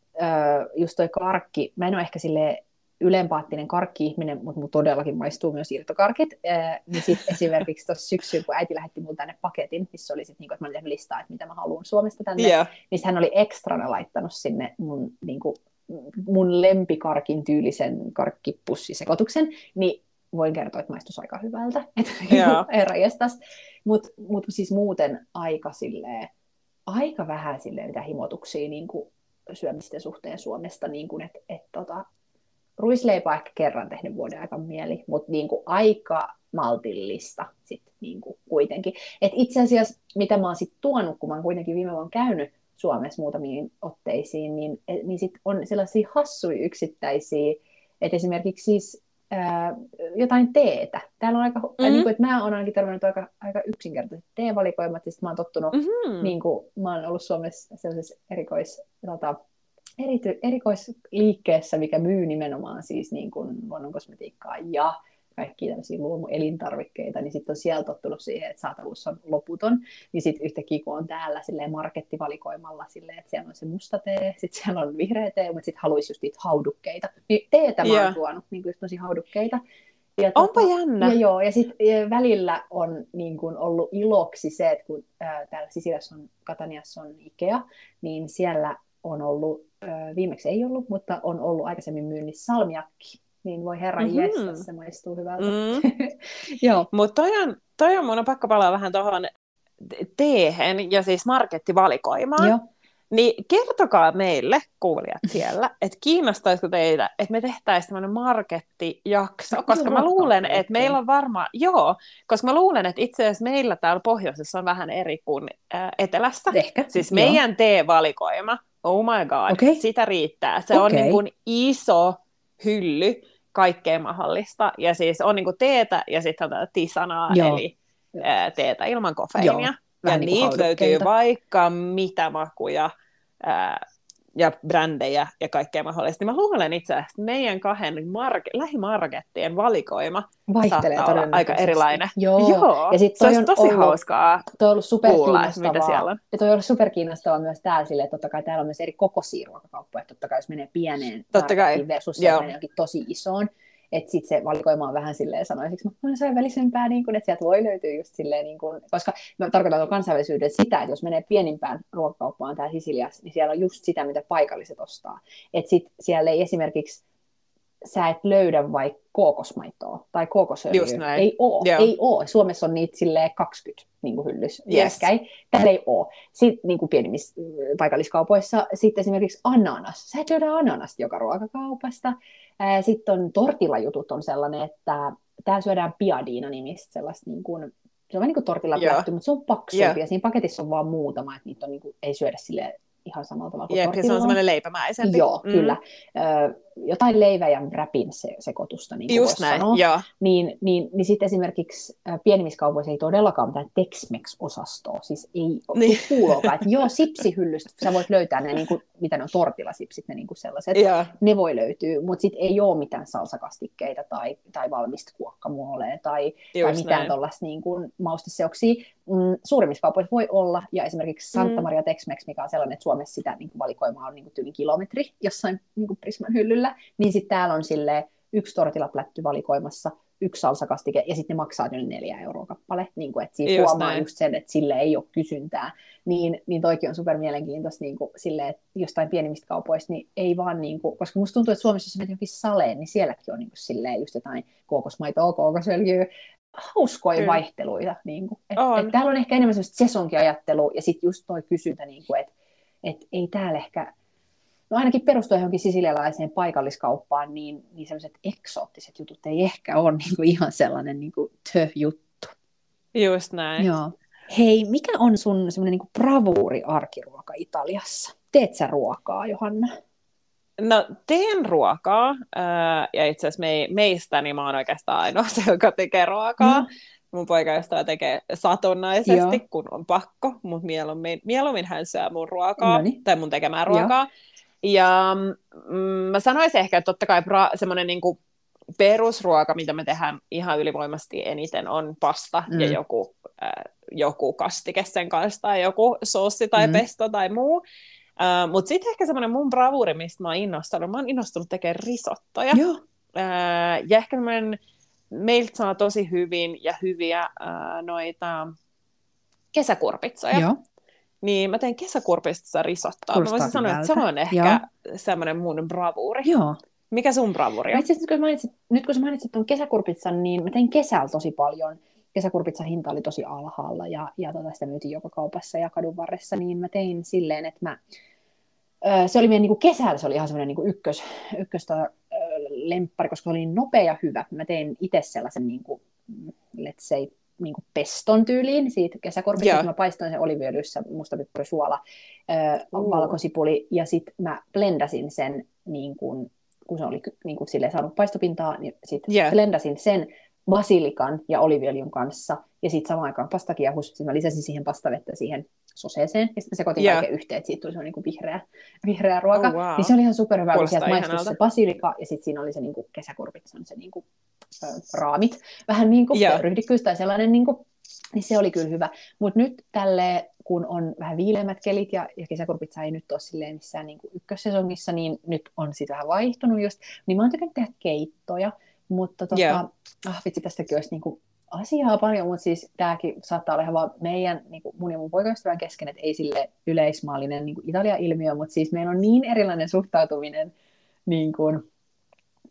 [SPEAKER 1] just toi karkki, mä en ole ehkä sille ylempaattinen karkki-ihminen, mutta mun todellakin maistuu myös irtokarkit. Ää, niin sitten esimerkiksi tuossa syksyyn, kun äiti lähetti mulle tänne paketin, missä oli sitten, niin että mä olin listaa, että mitä mä haluan Suomesta tänne, yeah. niin hän oli ekstrana laittanut sinne mun, niin kuin, mun lempikarkin tyylisen karkkipussisekotuksen, niin voin kertoa, että maistus aika hyvältä, että Mutta mut siis muuten aika silleen, aika vähän silleen mitä himotuksia niin kuin syömisten suhteen Suomesta, niin kuin, että et, tota, ruisleipä ehkä kerran tehnyt vuoden aika mieli, mutta niin kuin aika maltillista sit, niin kuin kuitenkin. Et itse asiassa, mitä mä oon sit tuonut, kun mä oon kuitenkin viime vuonna käynyt Suomessa muutamiin otteisiin, niin, niin sit on sellaisia hassuja yksittäisiä, että esimerkiksi siis ää, jotain teetä. Täällä on aika, mm-hmm. niin kuin, että mä oon ainakin törmännyt aika, aika yksinkertaiset teevalikoimat, ja sitten mä oon tottunut, mm-hmm. niin kuin, mä oon ollut Suomessa sellaisessa erikois, tota, erity, erikoisliikkeessä, mikä myy nimenomaan siis niin kuin luonnonkosmetiikkaa ja kaikkia tämmöisiä luomuelintarvikkeita, niin sitten on siellä tottunut siihen, että saatavuus on loputon, niin sitten yhtäkkiä kun on täällä silleen markettivalikoimalla silleen, että siellä on se musta tee, sitten siellä on vihreä tee, mutta sitten haluaisi just niitä haudukkeita. Niin teetä mä oon tuonut, niin kuin just haudukkeita.
[SPEAKER 2] Ja Onpa tota, jännä.
[SPEAKER 1] Ja joo, ja sitten välillä on niin kuin ollut iloksi se, että kun ää, täällä Sisiliassa on, Kataniassa on Ikea, niin siellä on ollut, ää, viimeksi ei ollut, mutta on ollut aikaisemmin myynnissä salmiakki niin voi herra mm-hmm. jestas, se maistuu hyvältä. Mm.
[SPEAKER 2] Joo. Mutta toi on, toi on mun on pakko palaa vähän tuohon teehen ja siis markettivalikoimaan. Joo. Niin kertokaa meille, kuulijat siellä, että kiinnostaisiko teitä, että me tehtäisiin tämmöinen markettijakso, koska mä luulen, että meillä on varmaan, joo, koska mä luulen, että itse asiassa meillä täällä pohjoisessa on vähän eri kuin ää, etelässä.
[SPEAKER 1] Ehkä,
[SPEAKER 2] Siis meidän teevalikoima, oh my god, okay. sitä riittää. Se okay. on niin kuin iso hylly, kaikkea mahdollista. Ja siis on niinku teetä ja sitten tätä tisanaa, Joo. eli ää, teetä ilman kofeiinia. Joo. ja niin niitä löytyy vaikka mitä makuja. Ää, ja brändejä ja kaikkea mahdollista. Niin mä luulen itse asiassa, että meidän kahden marke- lähimarkettien valikoima Vaihtelee saattaa olla aika erilainen.
[SPEAKER 1] Joo.
[SPEAKER 2] Joo. Ja sit se olisi tosi ollut, hauskaa
[SPEAKER 1] toi on ollut kuulla, mitä siellä on. Ja toi on ollut superkiinnostavaa myös täällä sille, että totta kai täällä on myös eri kokoisia ruokakauppoja. Totta kai jos menee pieneen totta kai. versus se menee tosi isoon, että sitten se valikoima on vähän silleen sanoisiksi, kansainvälisempää, niin kun, että sieltä voi löytyä just silleen, niin kun, koska mä tarkoitan kansainvälisyyden sitä, että jos menee pienimpään ruokakauppaan täällä Sisiliassa, niin siellä on just sitä, mitä paikalliset ostaa. Että sitten siellä ei esimerkiksi sä et löydä vaikka kookosmaitoa tai kookosöljyä. Ei oo, ei oo. Suomessa on niitä silleen 20 niin kuin hyllys. Yes. Täällä ei oo. Sitten niin kuin pienimmissä paikalliskaupoissa sitten esimerkiksi ananas. Sä et löydä ananasta joka ruokakaupasta. Sitten on tortilla-jutut on sellainen, että täällä syödään piadiina nimistä sellaista niin kuin, se on vähän niin kuin tortilla yeah. mutta se on paksumpi yeah. ja siinä paketissa on vaan muutama, että niitä on, niin kuin, ei syödä sille ihan samalla tavalla kuin
[SPEAKER 2] Jep, se on semmoinen leipämäisempi.
[SPEAKER 1] Joo, mm. kyllä. Ö, jotain leivä ja räpin se, sekoitusta, niin kuin
[SPEAKER 2] Just näin, sanoa. joo.
[SPEAKER 1] Niin, niin, niin sitten esimerkiksi pienimmissä kaupoissa ei todellakaan mitään Tex-Mex-osastoa, siis ei niin. kuulokaan, että joo, sipsihyllystä, sä voit löytää ne, niin kuin, mitä ne on tortilasipsit, ne niin kuin sellaiset, yeah. ne voi löytyä, mutta sitten ei ole mitään salsakastikkeita tai, tai valmista kuokkamuoleja tai, tai mitään tuollaista niin kuin mausteseoksia. Mm, suurimmissa kaupoissa voi olla, ja esimerkiksi Santa mm. Maria Tex-Mex, mikä on sellainen, että Suomessa sitä niin kuin valikoimaa on niin kuin tyyli kilometri jossain niin kuin Prisman hyllyllä, niin sitten täällä on sille yksi tortilaplätty valikoimassa, yksi salsakastike, ja sitten ne maksaa yli neljä euroa kappale, niin kuin, että siinä just huomaa näin. just sen, että sille ei ole kysyntää, niin, niin toikin on super mielenkiintoista niin kuin, sille, että jostain pienimmistä kaupoista, niin ei vaan, niin kuin, koska musta tuntuu, että Suomessa, jos menet johonkin saleen, niin sielläkin on niin kuin, silleen just jotain kookosmaitoa, kookosöljyä, hauskoja Kyllä. vaihteluita. Niin kuin, et, on. et täällä on ehkä enemmän sellaista sesonkiajattelua, ja sitten just toi kysyntä, niin kuin, että et ei täällä ehkä no ainakin perustuen johonkin sisilialaiseen paikalliskauppaan, niin, niin sellaiset eksoottiset jutut ei ehkä ole niin kuin ihan sellainen niin kuin tö-juttu.
[SPEAKER 2] Just näin.
[SPEAKER 1] Joo. Hei, mikä on sun semmoinen niin bravuuri arkiruoka Italiassa? Teet sä ruokaa, Johanna?
[SPEAKER 2] No, teen ruokaa, ja itse asiassa me, meistä niin mä oon oikeastaan ainoa se, joka tekee ruokaa. Mm. Mun poika jostain tekee satunnaisesti, Joo. kun on pakko, mutta mieluummin, mieluummin hän syö mun ruokaa, Noniin. tai mun tekemään ruokaa. Joo. Ja mm, mä sanoisin ehkä, että totta kai pra, semmoinen niin perusruoka, mitä me tehdään ihan ylivoimasti eniten, on pasta mm. ja joku, äh, joku kastike sen kanssa, tai joku sossi tai mm. pesto tai muu. Uh, Mutta sitten ehkä semmoinen mun bravuri, mistä mä oon innostunut, mä oon innostunut tekemään risottoja.
[SPEAKER 1] Joo. Uh,
[SPEAKER 2] ja ehkä semmoinen, meiltä saa tosi hyvin ja hyviä uh, noita kesäkurpitsoja. Joo niin mä teen kesäkurpista risottoa. Mä voisin sanoa, että se on ehkä semmoinen mun bravuuri.
[SPEAKER 1] Joo.
[SPEAKER 2] Mikä sun bravuuri on?
[SPEAKER 1] Itse kun mainitsit, nyt kun sä mainitsit tuon kesäkurpitsan, niin mä tein kesällä tosi paljon. Kesäkurpitsan hinta oli tosi alhaalla ja, ja tota sitä myytiin joka kaupassa ja kadun varressa, niin mä tein silleen, että mä, se oli meidän niin kuin kesällä, se oli ihan semmoinen niin ykkös, ykkös lemppari, koska se oli niin nopea ja hyvä. Mä tein itse sellaisen, niin kuin, let's say, niin kuin peston tyyliin siitä kesäkorpista, yeah. mä paistoin sen oliviöljyssä, mustapippuri, suola, uh. valkosipuli, ja sitten mä blendasin sen, niin kuin, kun se oli niin kuin silleen saanut paistopintaa, niin sitten yeah. blendasin sen basilikan ja oliviöljyn kanssa, ja sitten samaan aikaan pastakiehus, sitten mä lisäsin siihen pastavettä siihen soseeseen, ja sitten sekoitin yeah. kaiken yhteen, että siitä tuli se niin kuin vihreä, vihreä ruoka. Oh, wow. Niin se oli ihan superhyvä, kun sieltä maistui se basilika, ja sitten siinä oli se niin kuin kesäkurpit, se on se niin kuin raamit, vähän niin kuin yeah. ryhdikkyys tai sellainen, niin, kuin, niin se oli kyllä hyvä. Mutta nyt tälle, kun on vähän viileämmät kelit ja, ja kesäkurpitsa ei nyt ole silleen missään niin kuin ykkössesongissa, niin nyt on sitten vähän vaihtunut just, niin mä oon tykännyt tehdä keittoja, mutta tota, yeah. ah, vitsi, tästäkin olisi niin kuin asiaa paljon, mutta siis tämäkin saattaa olla ihan vaan meidän, niin kuin mun ja mun poikaystävän kesken, että ei sille yleismaallinen niin Italia-ilmiö, mutta siis meillä on niin erilainen suhtautuminen niin kuin,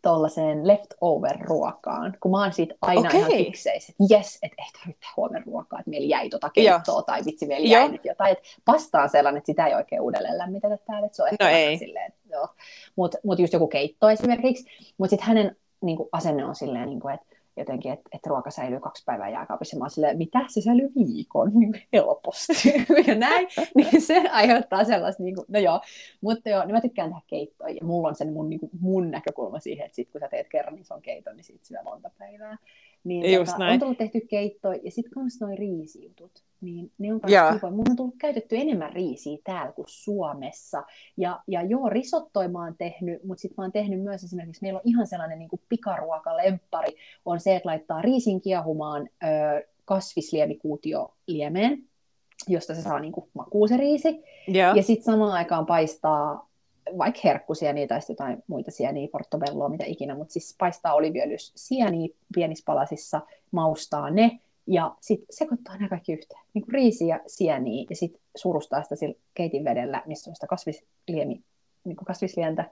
[SPEAKER 1] tuollaiseen leftover-ruokaan, kun mä oon siitä aina okay. ihan fikseissä, että jes, että ei tarvitse huomenna ruokaa, että meillä jäi tota keittoa Joo. tai vitsi, meillä jäi nyt jotain. Että pasta on sellainen, että sitä ei oikein uudelleen lämmitetä täällä, että se on ehkä no ei. silleen. Mutta mut just joku keitto esimerkiksi, mutta sitten hänen niin kuin, asenne on silleen, niin kuin, että jotenkin, että, että ruoka säilyy kaksi päivää jääkaapissa. Mä oon silleen, mitä se säilyy viikon niin helposti. ja näin, niin se aiheuttaa sellaista, niin kuin, no joo, mutta joo, niin mä tykkään tehdä keittoja. Ja mulla on sen mun, niin kuin, mun näkökulma siihen, että sit kun sä teet kerran niin se on keiton, niin sit syö monta päivää. Niin Just tota, näin. on tullut tehty keitto, ja sitten kans noin riisijutut, niin ne on kans kivoja. Mun on tullut käytetty enemmän riisiä täällä kuin Suomessa. Ja, ja joo, risottoja mä oon tehnyt, mutta sitten mä oon tehnyt myös esimerkiksi, meillä on ihan sellainen niin kuin pikaruokalemppari, on se, että laittaa riisin kiehumaan ö, kasvisliemikuutio liemeen, josta se saa niin kuin makuu se riisi. Yeah. Ja sitten samaan aikaan paistaa vaikka herkkusieniä tai jotain muita sieniä, portobelloa, mitä ikinä, mutta siis paistaa oliviöljys sieniä pienissä palasissa, maustaa ne ja sitten sekoittaa nämä kaikki yhteen. Niin kuin riisi ja sieniä ja sitten surustaa sitä sillä keitin vedellä, missä on sitä kasvisliemi, niin kuin kasvislientä,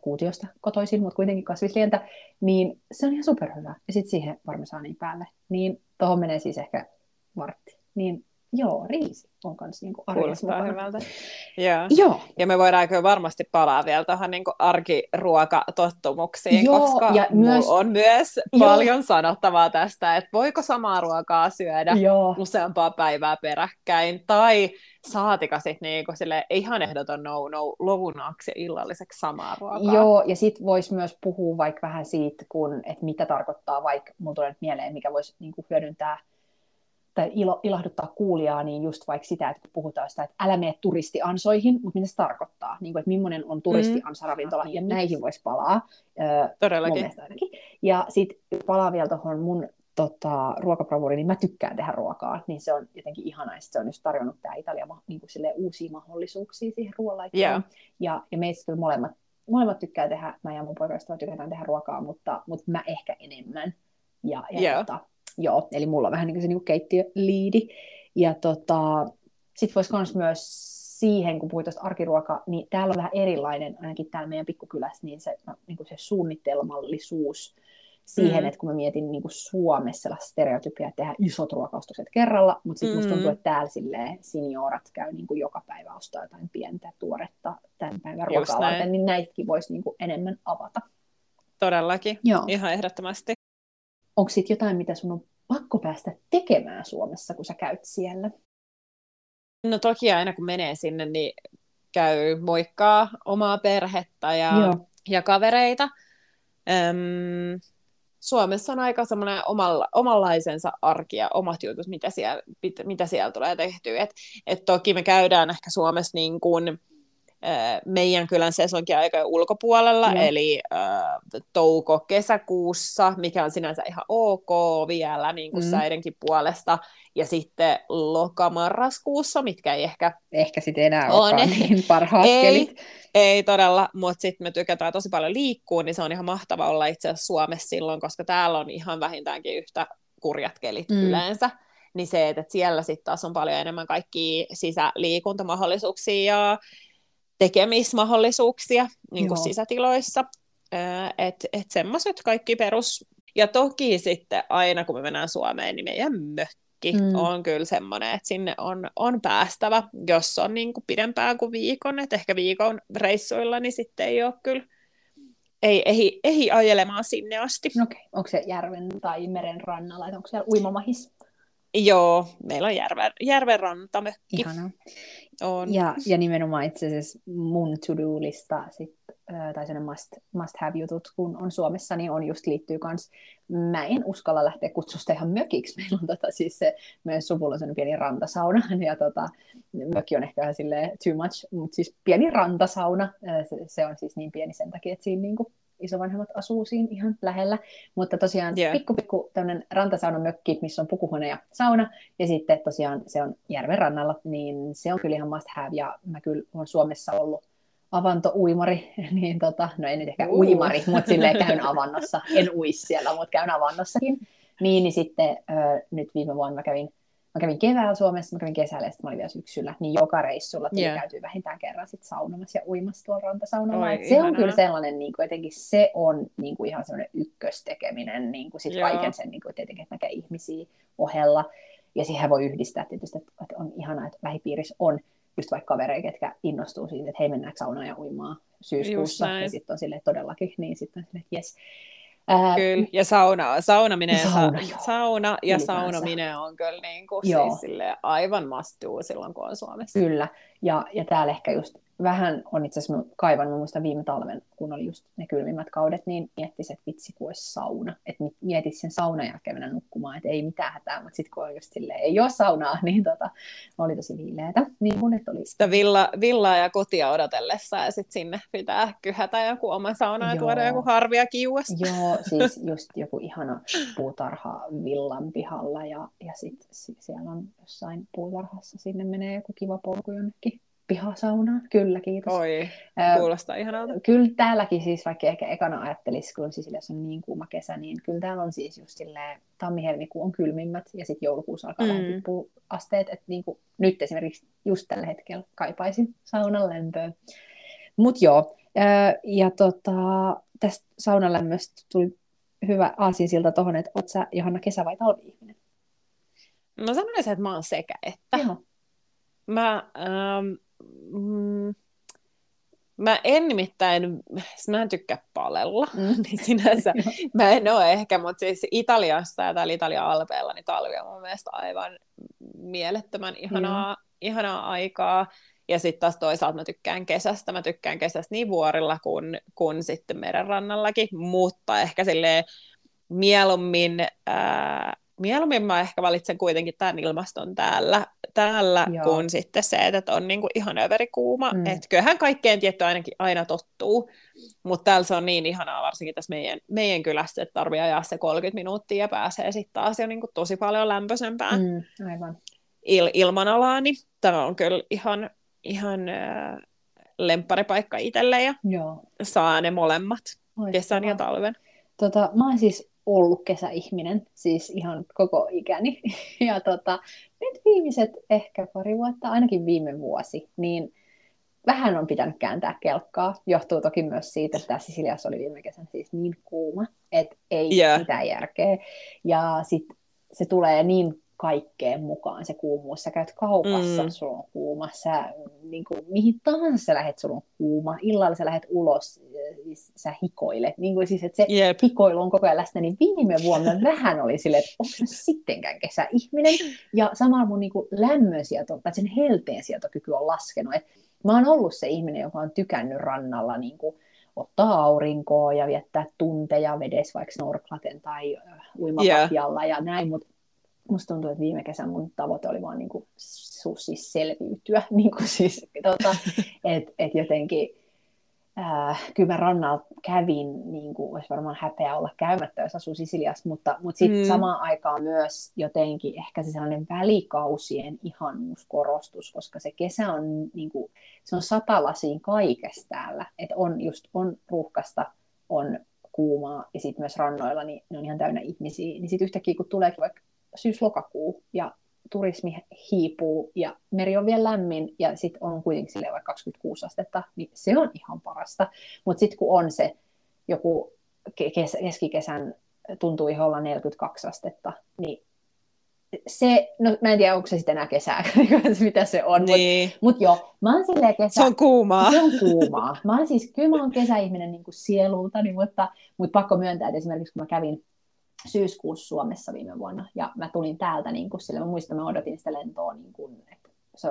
[SPEAKER 1] kuutiosta kotoisin, mutta kuitenkin kasvislientä, niin se on ihan superhyvä. Ja sitten siihen parmesaaniin päälle. Niin tuohon menee siis ehkä vartti. Niin joo, riisi on myös niinku
[SPEAKER 2] Kuulostaa hyvältä. Joo.
[SPEAKER 1] Joo.
[SPEAKER 2] Ja me voidaan kyllä varmasti palaa vielä tuohon niin arkiruokatottumuksiin,
[SPEAKER 1] Joo,
[SPEAKER 2] koska
[SPEAKER 1] ja myös-
[SPEAKER 2] on myös
[SPEAKER 1] Joo.
[SPEAKER 2] paljon sanottavaa tästä, että voiko samaa ruokaa syödä
[SPEAKER 1] Joo.
[SPEAKER 2] useampaa päivää peräkkäin, tai saatika sitten niinku sille ihan ehdoton no-no lounaaksi ja illalliseksi samaa ruokaa.
[SPEAKER 1] Joo, ja sitten voisi myös puhua vaikka vähän siitä, kun, että mitä tarkoittaa, vaikka mulla tulee nyt mieleen, mikä voisi niin kuin hyödyntää tai ilo, ilahduttaa kuulijaa, niin just vaikka sitä, että kun puhutaan sitä, että älä mene turistiansoihin, mutta mitä se tarkoittaa, niin kuin, että millainen on turistiansaravintola, mm. ja näihin voisi palaa,
[SPEAKER 2] Todellakin.
[SPEAKER 1] Ja sitten palaa vielä tuohon mun tota, ruokaprovuriin, niin mä tykkään tehdä ruokaa, niin se on jotenkin ihanaa, että se on just tarjonnut tämä Italia niin kuin silleen uusia mahdollisuuksia siihen ruoanlaittoon.
[SPEAKER 2] Joo.
[SPEAKER 1] Ja, ja meistä kyllä molemmat, molemmat tykkää tehdä, mä ja mun poikaystävä tykätään tehdä ruokaa, mutta, mutta mä ehkä enemmän. Ja, ja
[SPEAKER 2] Joo.
[SPEAKER 1] tota, joo, eli mulla on vähän niin kuin se niin kuin keittiöliidi. Ja tota, sitten voisi kans myös siihen, kun puhuit tuosta arkiruoka, niin täällä on vähän erilainen, ainakin täällä meidän pikkukylässä, niin se, no, niin kuin se suunnitelmallisuus siihen,
[SPEAKER 2] Mm.
[SPEAKER 1] että kun mä mietin niin kuin Suomessa sellaista stereotypia, että tehdään isot ruokaostokset kerralla, mutta sitten musta
[SPEAKER 2] Mm.
[SPEAKER 1] tuntuu, että täällä silleen seniorat käy niin kuin joka päivä ostaa jotain pientä tuoretta tämän päivän ruokaa varten, niin näitäkin voisi niin kuin enemmän avata.
[SPEAKER 2] Todellakin.
[SPEAKER 1] Joo.
[SPEAKER 2] Ihan ehdottomasti.
[SPEAKER 1] Onko sitten jotain, mitä sun on pakko päästä tekemään Suomessa, kun sä käyt siellä?
[SPEAKER 2] No toki aina kun menee sinne, niin käy moikkaa omaa perhettä ja,
[SPEAKER 1] Joo.
[SPEAKER 2] ja kavereita. Öm, Suomessa on aika semmoinen omalla, omanlaisensa arki ja omat jutut, mitä siellä, mitä siellä tulee tehtyä. Et, et toki me käydään ehkä Suomessa niin kuin, meidän kylän sesonkiaikojen ulkopuolella,
[SPEAKER 1] Joo.
[SPEAKER 2] eli ö, touko-kesäkuussa, mikä on sinänsä ihan ok vielä niin kuin
[SPEAKER 1] Mm.
[SPEAKER 2] säidenkin puolesta, ja sitten lokamarraskuussa, mitkä ei ehkä
[SPEAKER 1] Ehkä sitten enää
[SPEAKER 2] On.
[SPEAKER 1] niin parhaat
[SPEAKER 2] Ei.
[SPEAKER 1] kelit.
[SPEAKER 2] ei todella, mutta sitten me tykätään tosi paljon liikkua, niin se on ihan mahtava olla itse asiassa Suomessa silloin, koska täällä on ihan vähintäänkin yhtä kurjat kelit
[SPEAKER 1] Mm.
[SPEAKER 2] mm. yleensä. Niin se, että siellä sitten taas on paljon enemmän kaikkia sisäliikuntamahdollisuuksia ja tekemismahdollisuuksia niin kuin
[SPEAKER 1] Joo.
[SPEAKER 2] sisätiloissa. Että et semmoiset kaikki perus. Ja toki sitten aina, kun me mennään Suomeen, niin meidän mökki
[SPEAKER 1] Mm.
[SPEAKER 2] on kyllä semmoinen, että sinne on, on päästävä, jos on niin kuin pidempään kuin viikon. Että ehkä viikon reissuilla, niin sitten ei ole kyllä, ei ehdi, ehdi ajelemaan sinne asti.
[SPEAKER 1] Okei, onko se järven tai meren rannalla, onko siellä uimamahis?
[SPEAKER 2] Joo, meillä on järven, järven rantamökki.
[SPEAKER 1] Ihanaa.
[SPEAKER 2] On.
[SPEAKER 1] Ja, ja nimenomaan itse asiassa mun to-do-lista, sit, ää, tai sellainen must, must have-jutut, kun on Suomessa, niin on just liittyy kans, mä en uskalla lähteä kutsusta ihan mökiksi. Meillä on tota, siis se, meidän suvulla on pieni rantasauna, ja tota, mökki on ehkä vähän silleen too much, mutta siis pieni rantasauna, se, se on siis niin pieni sen takia, että siinä niinku isovanhemmat asuu siinä ihan lähellä, mutta tosiaan
[SPEAKER 2] Joo.
[SPEAKER 1] pikku pikku tämmöinen rantasaunamökki, missä on pukuhuone ja sauna, ja sitten tosiaan se on järven rannalla, niin se on kyllä ihan must have, ja mä kyllä olen Suomessa ollut avantouimari, niin tota, no en nyt ehkä
[SPEAKER 2] Uh.
[SPEAKER 1] uimari, mutta silleen käyn avannossa, en ui siellä, mutta käyn avannossakin. Niin, niin sitten ö, nyt viime vuonna mä kävin, mä kävin keväällä Suomessa, mä kävin kesällä ja sitten mä olin vielä syksyllä, niin joka reissulla tuli
[SPEAKER 2] Joo.
[SPEAKER 1] käytyy vähintään kerran sit saunomassa ja uimassa tuolla rantasaunalla.
[SPEAKER 2] Oi,
[SPEAKER 1] se on kyllä sellainen, niin kuin, jotenkin se on niin kuin ihan sellainen ykköstekeminen, niin kuin sit
[SPEAKER 2] Joo.
[SPEAKER 1] kaiken sen niin kuin, tietenkin, että näkee ihmisiä ohella. Ja siihen voi yhdistää tietysti, että, on ihanaa, että lähipiirissä on just vaikka kavereita, ketkä innostuu siitä, että hei mennäänkö saunaan ja uimaan syyskuussa. Ja sitten on silleen todellakin, niin sitten on silleen, että jes. Ää,
[SPEAKER 2] Kyllä, ja sauna, saunaminen,
[SPEAKER 1] Sauna,
[SPEAKER 2] sa- sauna ja
[SPEAKER 1] Ylipäänsä.
[SPEAKER 2] saunominen on kyllä niin kuin
[SPEAKER 1] Joo.
[SPEAKER 2] siis aivan must do silloin, kun on Suomessa.
[SPEAKER 1] Kyllä, ja, ja täällä ehkä just vähän on itse asiassa mä kaivan, mä muistan viime talven, kun oli just ne kylmimmät kaudet, niin miettis, että vitsi kun olisi sauna, että mietis sen saunan jälkeen mennä nukkumaan, että ei mitään hätää, mutta sitten kun on just silleen, ei ole saunaa, niin tota, oli tosi viileätä, niin että oli
[SPEAKER 2] Sitä villa, villaa ja kotia odotellessa ja sitten sinne pitää kyhätä joku oma sauna ja
[SPEAKER 1] Joo.
[SPEAKER 2] tuoda joku harvia kiuas.
[SPEAKER 1] Joo, siis just joku ihana puutarha villan pihalla ja, ja sitten siellä on jossain puutarhassa, sinne menee joku kiva polku jonnekin pihasaunaan. Kyllä, kiitos.
[SPEAKER 2] Oi, kuulostaa ihanalta.
[SPEAKER 1] Kyllä täälläkin siis, vaikka ehkä ekana ajattelisi, kun Sisiliassa on niin kuuma kesä, niin kyllä täällä on siis just silleen, tammi-helmikuu on kylmimmät ja sitten joulukuussa alkaa
[SPEAKER 2] Mm.
[SPEAKER 1] vähän tippua asteet, että niin kuin nyt esimerkiksi just tällä hetkellä kaipaisin saunan lämpöä. Mutta joo, ää, ja tota, tästä saunan lämmöstä tuli hyvä aasinsilta tuohon, että oot sä Johanna kesä- vai talvi-ihminen?
[SPEAKER 2] Mä sanoisin, että mä oon sekä että.
[SPEAKER 1] Joo.
[SPEAKER 2] Mä, ähm, mm, mä en nimittäin, mä en tykkää palella, mm. niin sinänsä mä en ole ehkä, mutta siis Italiassa ja täällä Italian alpeella, niin talvi on mun mielestä aivan mielettömän ihanaa, mm. ihanaa aikaa. Ja sitten taas toisaalta mä tykkään kesästä, mä tykkään kesästä niin vuorilla kuin, kuin sitten meidän rannallakin, mutta ehkä silleen mieluummin, ää, mieluummin mä ehkä valitsen kuitenkin tämän ilmaston täällä, täällä kuin sitten se, että on niinku ihan överikuuma. Mm. Että kyllähän kaikkeen tietty ainakin aina tottuu, mutta täällä se on niin ihanaa, varsinkin tässä meidän, meidän kylässä, että tarvii ajaa se 30 minuuttia ja pääsee sitten taas jo niinku tosi paljon lämpöisempään
[SPEAKER 1] mm, aivan.
[SPEAKER 2] Il- ilmanalaa, niin tämä on kyllä ihan, ihan äh, lempparipaikka itselle ja
[SPEAKER 1] Joo.
[SPEAKER 2] saa ne molemmat,
[SPEAKER 1] Loistavaa.
[SPEAKER 2] kesän ja talven.
[SPEAKER 1] Tota, mä oon siis ollut kesäihminen, siis ihan koko ikäni. Ja tota, nyt viimeiset ehkä pari vuotta, ainakin viime vuosi, niin vähän on pitänyt kääntää kelkkaa. Johtuu toki myös siitä, että Sisiliassa oli viime kesän siis niin kuuma, että ei
[SPEAKER 2] Yeah.
[SPEAKER 1] mitään järkeä. Ja sitten se tulee niin kaikkeen mukaan se kuumuus. Sä käyt kaupassa,
[SPEAKER 2] Mm.
[SPEAKER 1] sulla on kuuma. Sä niin kuin, mihin tahansa sä lähet, sulla on kuuma. Illalla sä lähet ulos, äh, sä hikoilet. Niin kuin siis, että se
[SPEAKER 2] Jep.
[SPEAKER 1] hikoilu on koko ajan läsnä, niin viime vuonna vähän oli silleen, että onko sittenkään kesäihminen. Ja samalla mun niin kuin lämmönsieto, tai sen helteen sietokyky on laskenut. Et mä oon ollut se ihminen, joka on tykännyt rannalla niin kuin, ottaa aurinkoa ja viettää tunteja vedessä vaikka snorklaten tai uimapatjalla ja näin, mutta musta tuntuu, että viime kesän mun tavoite oli vaan niinku, su, siis selviytyä, niinku siis, tota, että et jotenkin äh, kyllä mä rannalla kävin, niin kuin olisi varmaan häpeä olla käymättä, jos asuu Sisiliassa, mutta, mutta sitten
[SPEAKER 2] Mm.
[SPEAKER 1] samaan aikaan myös jotenkin ehkä se sellainen välikausien ihanuus korostus, koska se kesä on, niin kuin, se on satalasiin kaikessa täällä, että on just on ruuhkasta, on kuumaa ja sitten myös rannoilla, niin ne on ihan täynnä ihmisiä, niin sitten yhtäkkiä kun tuleekin vaikka syys-lokakuu ja turismi hiipuu ja meri on vielä lämmin ja sitten on kuitenkin silleen vaikka 26 astetta, niin se on ihan parasta. Mutta sitten kun on se joku ke- kes- keskikesän tuntuu ihan olla 42 astetta, niin se, no mä en tiedä, onko se sitten enää kesää, mitä se on, mutta
[SPEAKER 2] Niin.
[SPEAKER 1] mut joo, mä oon silleen kesä...
[SPEAKER 2] Se on kuumaa.
[SPEAKER 1] Se on kuumaa. Mä oon siis, kyllä mä oon kesäihminen niin kuin sielultani, mutta, mutta pakko myöntää, että esimerkiksi kun mä kävin syyskuussa Suomessa viime vuonna, ja mä tulin täältä, niin kuin sille, mä muistan, mä odotin sitä lentoa, niin kuin, että se,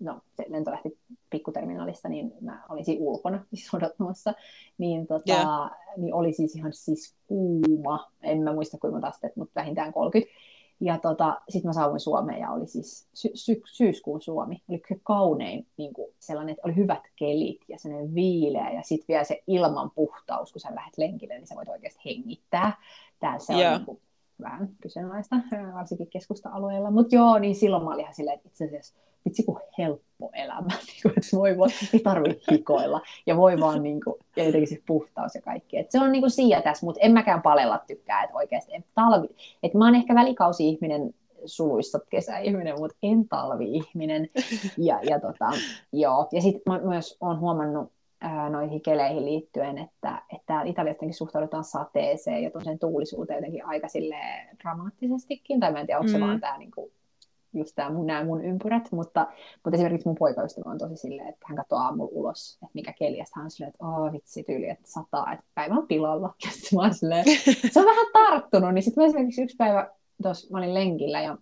[SPEAKER 1] no, se lento lähti pikkuterminaalista, niin mä olin siinä ulkona siis odottamassa, niin, tota,
[SPEAKER 2] Joo.
[SPEAKER 1] niin oli siis ihan siis kuuma, en mä muista kuinka monta astetta, mutta vähintään 30. Ja tota, sitten mä saavuin Suomeen ja oli siis sy- sy- syyskuun Suomi. Oli kyllä kaunein niin kuin sellainen, että oli hyvät kelit ja sellainen viileä ja sitten vielä se ilman puhtaus, kun sä lähdet lenkille, niin sä voit oikeasti hengittää. Täällä se
[SPEAKER 2] Joo.
[SPEAKER 1] on niin kuin, vähän kyseenalaista, varsinkin keskusta-alueella. Mutta joo, niin silloin mä olin ihan silleen, että itse asiassa vitsi kun helppo elämä, niin kuin, että voi vaan, ei tarvitse hikoilla ja voi vaan niin kuin, ja jotenkin se puhtaus ja kaikki. Et se on niin kuin siinä tässä, mutta en mäkään palella tykkää, että oikeasti en talvi, että mä oon ehkä välikausi-ihminen suluissa kesäihminen, mutta en talvi-ihminen. Ja, ja, tota, joo. ja sitten mä myös oon huomannut noihin keleihin liittyen, että, että täällä Italiassa jotenkin suhtaudutaan sateeseen ja sen tuulisuuteen jotenkin aika silleen dramaattisestikin, tai mä en tiedä, onko se
[SPEAKER 2] Mm.
[SPEAKER 1] vaan tämä niinku, just tämä mun, nämä mun ympyrät, mutta, mutta esimerkiksi mun poikaystävä on tosi silleen, että hän katsoo aamulla ulos, että mikä keli, ja hän on silleen, että oh, vitsi tyyli, että sataa, että päivä on pilalla, ja sitten mä oon silleen, se on vähän tarttunut, niin sitten mä esimerkiksi yksi päivä, tuossa mä olin lenkillä, ja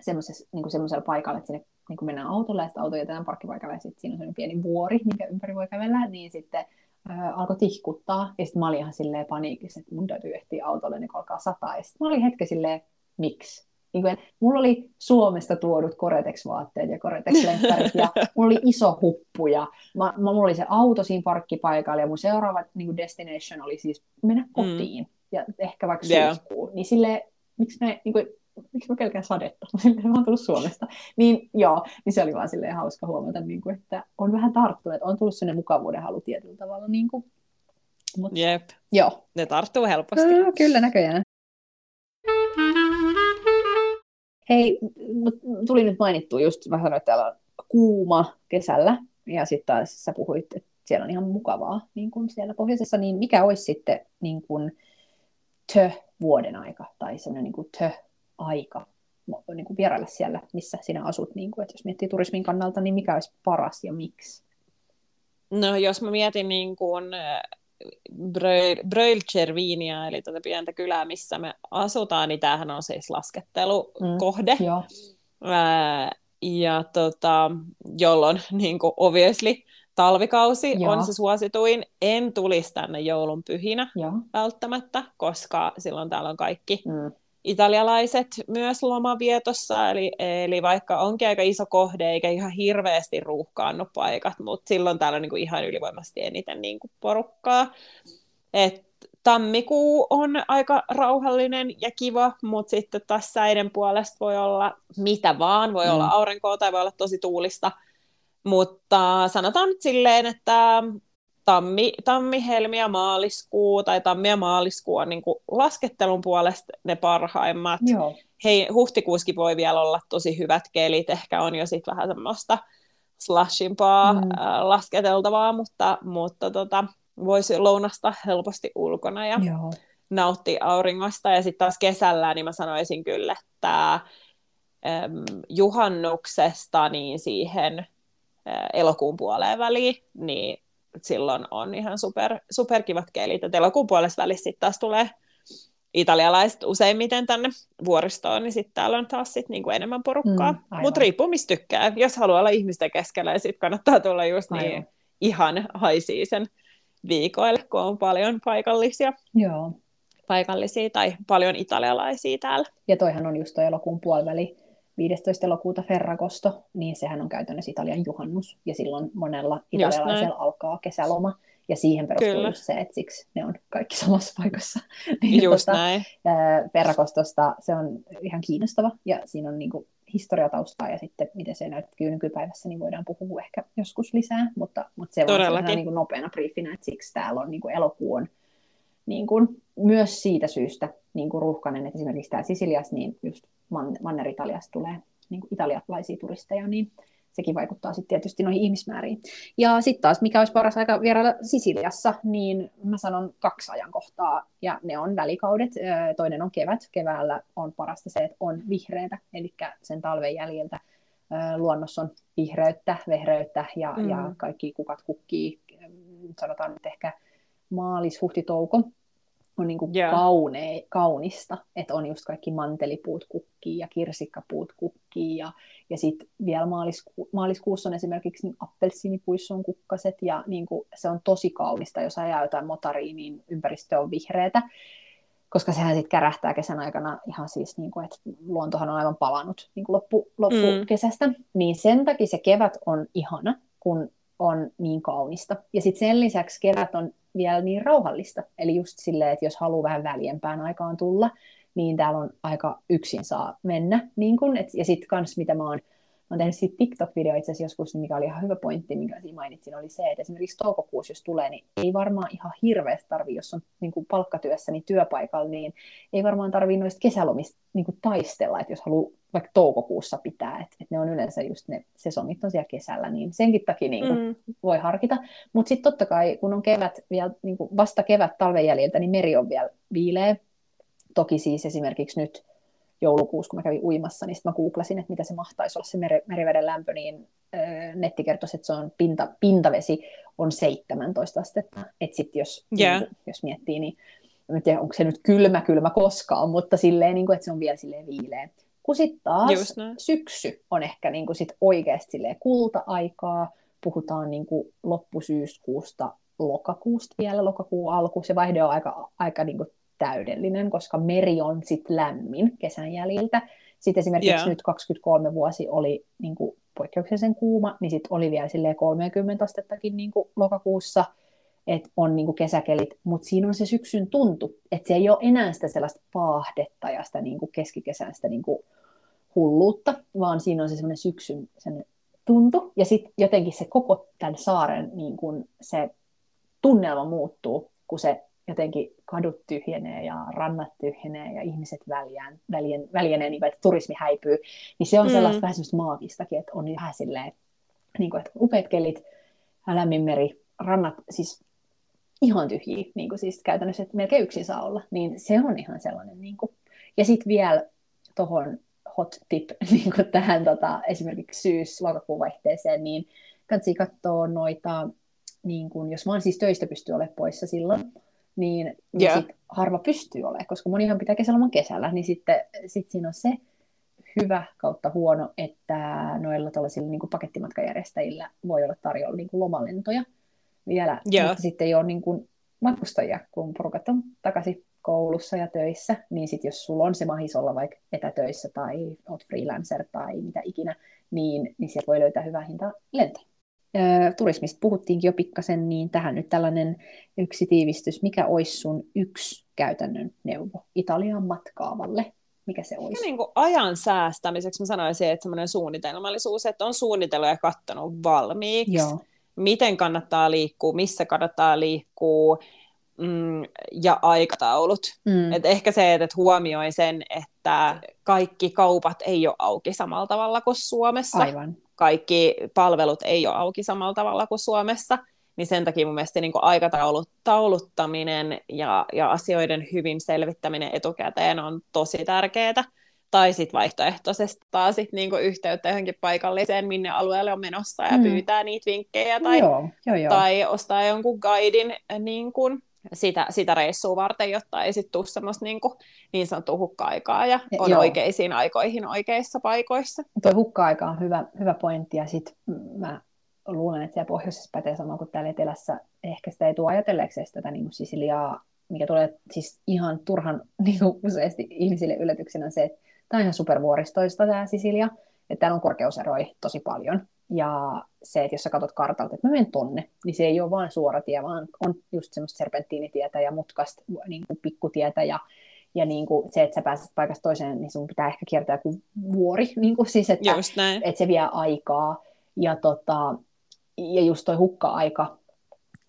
[SPEAKER 1] semmoisessa, niin semmoisella paikalla, että sinne niin kuin mennään autolla, ja sitten auto jätetään parkkipaikalle, ja sitten siinä on sellainen pieni vuori, minkä ympäri voi kävellä, niin sitten ää, alkoi tihkuttaa, ja sitten mä olin ihan silleen paniikissa, että mun täytyy ehtiä autolle, niin kun alkaa sataa, ja sitten mä olin hetken silleen, miksi? Niin kuin, mulla oli Suomesta tuodut Koretex-vaatteet ja Koretex-lenkkarit, ja mulla oli iso huppu, ja mä, mä, mulla oli se auto siinä parkkipaikalla, ja mun seuraava niin kuin destination oli siis mennä kotiin, ja ehkä vaikka
[SPEAKER 2] Joo.
[SPEAKER 1] syyskuu, niin silleen, miksi me, niin kuin, miksi mä pelkään sadetta, Silleen, mä oon tullut Suomesta. Niin joo, niin se oli vaan silleen hauska huomata, niin kuin, että on vähän tarttunut, että on tullut sinne mukavuuden halu tietyllä tavalla. Niin kuin. Mut,
[SPEAKER 2] Jep,
[SPEAKER 1] joo.
[SPEAKER 2] ne tarttuu helposti.
[SPEAKER 1] No, kyllä näköjään. Hei, mut tuli nyt mainittua just, mä sanoin, että täällä on kuuma kesällä, ja sitten taas sä puhuit, että siellä on ihan mukavaa niin kuin siellä pohjoisessa, niin mikä olisi sitten niin kuin tö vuoden aika, tai semmoinen niin kuin tö aika niin kuin vierailla siellä, missä sinä asut, niin kuin, että jos miettii turismin kannalta, niin mikä olisi paras ja miksi?
[SPEAKER 2] No jos mä mietin niin kuin Bröilchervinia, eli tuota pientä kylää, missä me asutaan, niin tämähän on siis laskettelukohde. Mm,
[SPEAKER 1] joo.
[SPEAKER 2] Ää, ja tota, jolloin niin kuin obviously talvikausi Joo. on se suosituin. En tulisi tänne joulun pyhinä Joo. välttämättä, koska silloin täällä on kaikki mm. Italialaiset myös lomavietossa. Eli, eli vaikka onkin aika iso kohde, eikä ihan hirveästi ruuhkaannu paikat, mutta silloin täällä on niin kuin ihan ylivoimaisesti eniten niin kuin porukkaa. Et tammikuu on aika rauhallinen ja kiva, mutta sitten taas säiden puolesta voi olla mitä vaan, voi mm. olla aurinkoa tai voi olla tosi tuulista, mutta sanotaan nyt silleen, että tammi, tammi, helmi ja maaliskuu tai tammi ja maaliskuu on niin kuin laskettelun puolesta ne parhaimmat. Joo. Hei, huhtikuuskin voi vielä olla tosi hyvät kelit, ehkä on jo sitten vähän semmoista slashimpaa mm. äh, lasketeltavaa, mutta, mutta tota, voisi lounasta helposti ulkona ja Joo. nauttia auringosta. Ja sitten taas kesällä, niin mä sanoisin kyllä, että äm, juhannuksesta niin siihen ä, elokuun puoleen väliin, niin silloin on ihan super, superkivat kelit. Et elokuun puolessa välissä sitten taas tulee italialaiset useimmiten tänne vuoristoon, niin sitten täällä on taas sit niinku enemmän porukkaa. Mm, Mutta riippuu mistä tykkää. Jos haluaa olla ihmisten keskellä, niin sitten kannattaa tulla just niin aivan. ihan haisii sen viikoille, kun on paljon paikallisia.
[SPEAKER 1] Joo.
[SPEAKER 2] paikallisia tai paljon italialaisia täällä.
[SPEAKER 1] Ja toihan on just toi elokuun puoliväli, 15. elokuuta Ferragosto, niin sehän on käytännössä Italian juhannus, ja silloin monella italialaisella alkaa kesäloma, ja siihen perustuu Kyllä. se, että siksi ne on kaikki samassa paikassa.
[SPEAKER 2] niin, just tota, näin.
[SPEAKER 1] Ferragostosta se on ihan kiinnostava, ja siinä on niinku historiataustaa ja sitten miten se näyttää nykypäivässä, niin voidaan puhua ehkä joskus lisää, mutta, mutta se on niin kuin nopeana briefinä, että siksi täällä on niin kuin elokuun niin kuin, myös siitä syystä niin kuin ruuhkainen, että esimerkiksi täällä Sisilias, niin just Manner-Italiasta tulee niin kuin italialaisia turisteja, niin sekin vaikuttaa sitten tietysti noihin ihmismääriin. Ja sitten taas, mikä olisi paras aika vierailla Sisiliassa, niin mä sanon kaksi ajankohtaa, ja ne on välikaudet. Toinen on kevät. Keväällä on parasta se, että on vihreitä, eli sen talven jäljiltä luonnossa on vihreyttä, vehreyttä, ja, mm. ja kaikki kukat kukkii, sanotaan nyt ehkä maalis, huhti, touko, on niin kuin yeah. kaune, kaunista, että on just kaikki mantelipuut kukkii ja kirsikkapuut kukkii ja, ja sitten vielä maalisku, maaliskuussa on esimerkiksi niin appelsiinipuisson kukkaset ja niin kuin, se on tosi kaunista, jos ajaa jotain motariin, niin ympäristö on vihreätä, koska sehän sitten kärähtää kesän aikana ihan siis, niin kuin, että luontohan on aivan palannut niin kuin loppu, loppukesästä, mm. niin sen takia se kevät on ihana, kun on niin kaunista. Ja sitten sen lisäksi kevät on vielä niin rauhallista. Eli just silleen, että jos haluaa vähän väljempään aikaan tulla, niin täällä on aika yksin saa mennä. Niin kun, et, ja sitten kans mitä mä oon, mä oon tehnyt siitä TikTok-video itse asiassa joskus, mikä oli ihan hyvä pointti, minkä siinä mainitsin, oli se, että esimerkiksi toukokuussa, jos tulee, niin ei varmaan ihan hirveästi tarvi, jos on niin kuin palkkatyössä, niin työpaikalla, niin ei varmaan tarvii noista kesälomista niin kuin taistella, että jos haluaa vaikka toukokuussa pitää, että, että ne on yleensä just ne sesongit on siellä kesällä, niin senkin takia niin kuin mm. voi harkita. Mutta sitten totta kai, kun on kevät, vielä, niin kuin vasta kevät talven jäljiltä, niin meri on vielä viileä. Toki siis esimerkiksi nyt joulukuussa, kun mä kävin uimassa, niin sitten mä googlasin, että mitä se mahtaisi olla se meri, meriveden lämpö, niin ö, netti kertoi, että se on pinta, pintavesi on 17 astetta. Että sitten jos, yeah. niin, jos miettii, niin en tiedä, onko se nyt kylmä kylmä koskaan, mutta silleen, niin kuin, että se on vielä silleen viileä. Kun sitten taas syksy on ehkä niin kuin sit oikeasti kulta-aikaa, puhutaan niin kuin loppusyyskuusta lokakuusta vielä, lokakuun alku, se vaihde on aika, aika niin kuin täydellinen, koska meri on sitten lämmin kesän jäljiltä. Sitten esimerkiksi yeah. nyt 23 vuosi oli niin kuin poikkeuksellisen kuuma, niin sitten oli vielä 30 astettakin niin kuin lokakuussa, että on niin kuin kesäkelit, mutta siinä on se syksyn tuntu, että se ei ole enää sitä sellaista paahdetta ja sitä niin kuin keskikesän sitä niin kuin hulluutta, vaan siinä on se semmoinen syksyn sen tuntu, ja sitten jotenkin se koko tämän saaren niin kun se tunnelma muuttuu, kun se jotenkin kadut tyhjenee ja rannat tyhjenee ja ihmiset väljään, väljen, väljenee, niin kuin, että turismi häipyy, niin se on sellaista mm. vähän semmoista maagistakin, että on vähän silleen, niin kuin, että upeat kelit, lämmin meri, rannat siis ihan tyhjiä, niin kuin siis käytännössä, että melkein yksin saa olla, niin se on ihan sellainen. Niin kuin. Ja sitten vielä tuohon hot tip niin kuin tähän tota, esimerkiksi syys-lokakuun vaihteeseen, niin kannattaa katsoa noita, niin kuin, jos vaan siis töistä pystyy olemaan poissa silloin, niin, yeah. sit harva pystyy olemaan, koska monihan pitää kesäloman kesällä, niin sitten sit siinä on se hyvä kautta huono, että noilla tällaisilla niin kuin pakettimatkajärjestäjillä voi olla tarjolla niin kuin lomalentoja vielä, yeah. mutta sitten ei ole niin kuin matkustajia, kun porukat on takaisin koulussa ja töissä, niin sitten jos sulla on se mahis olla vaikka etätöissä tai oot freelancer tai mitä ikinä, niin, niin sieltä voi löytää hyvää hintaa lento. Turismista puhuttiinkin jo pikkasen, niin tähän nyt tällainen yksi tiivistys. Mikä olisi sun yksi käytännön neuvo Italian matkaavalle? Mikä se olisi?
[SPEAKER 2] Ja niin kuin ajan säästämiseksi mä sanoisin, että semmoinen suunnitelmallisuus, että on suunnitellut ja katsonut valmiiksi. Joo. Miten kannattaa liikkua, missä kannattaa liikkua, mm, ja aikataulut. Mm. Et ehkä se, että huomioi sen, että kaikki kaupat ei ole auki samalla tavalla kuin Suomessa.
[SPEAKER 1] Aivan.
[SPEAKER 2] Kaikki palvelut ei ole auki samalla tavalla kuin Suomessa. Niin sen takia mun mielestä niin aikatauluttaminen ja, ja asioiden hyvin selvittäminen etukäteen on tosi tärkeää. Tai sitten vaihtoehtoisesti taas sit niinku yhteyttä johonkin paikalliseen, minne alueelle on menossa ja mm. pyytää niitä vinkkejä tai, joo, joo, joo. tai ostaa jonkun guidin niin kuin, sitä, sitä reissua varten, jotta ei sitten tule semmoista niin, kuin, niin sanottua hukka-aikaa ja on Joo. oikeisiin aikoihin oikeissa paikoissa.
[SPEAKER 1] Tuo hukka-aika on hyvä, hyvä pointti ja sitten mä luulen, että siellä pohjoisessa pätee sama kuin täällä etelässä. Ehkä sitä ei tule ajatelleeksi tätä niin kuin Sisiliaa, mikä tulee siis ihan turhan niin kuin useasti ihmisille yllätyksenä se, että tämä on ihan supervuoristoista tämä Sisilia, että täällä on korkeuseroja tosi paljon. Ja se, että jos sä katsot kartalta, että mä menen tonne, niin se ei ole vain suora tie, vaan on just semmoista serpenttiinitietä ja mutkasta niin kuin pikkutietä ja, ja niin kuin se, että sä pääset paikasta toiseen, niin sun pitää ehkä kiertää joku vuori, niin kuin siis, että, että se vie aikaa. Ja, tota, ja just toi hukka-aika,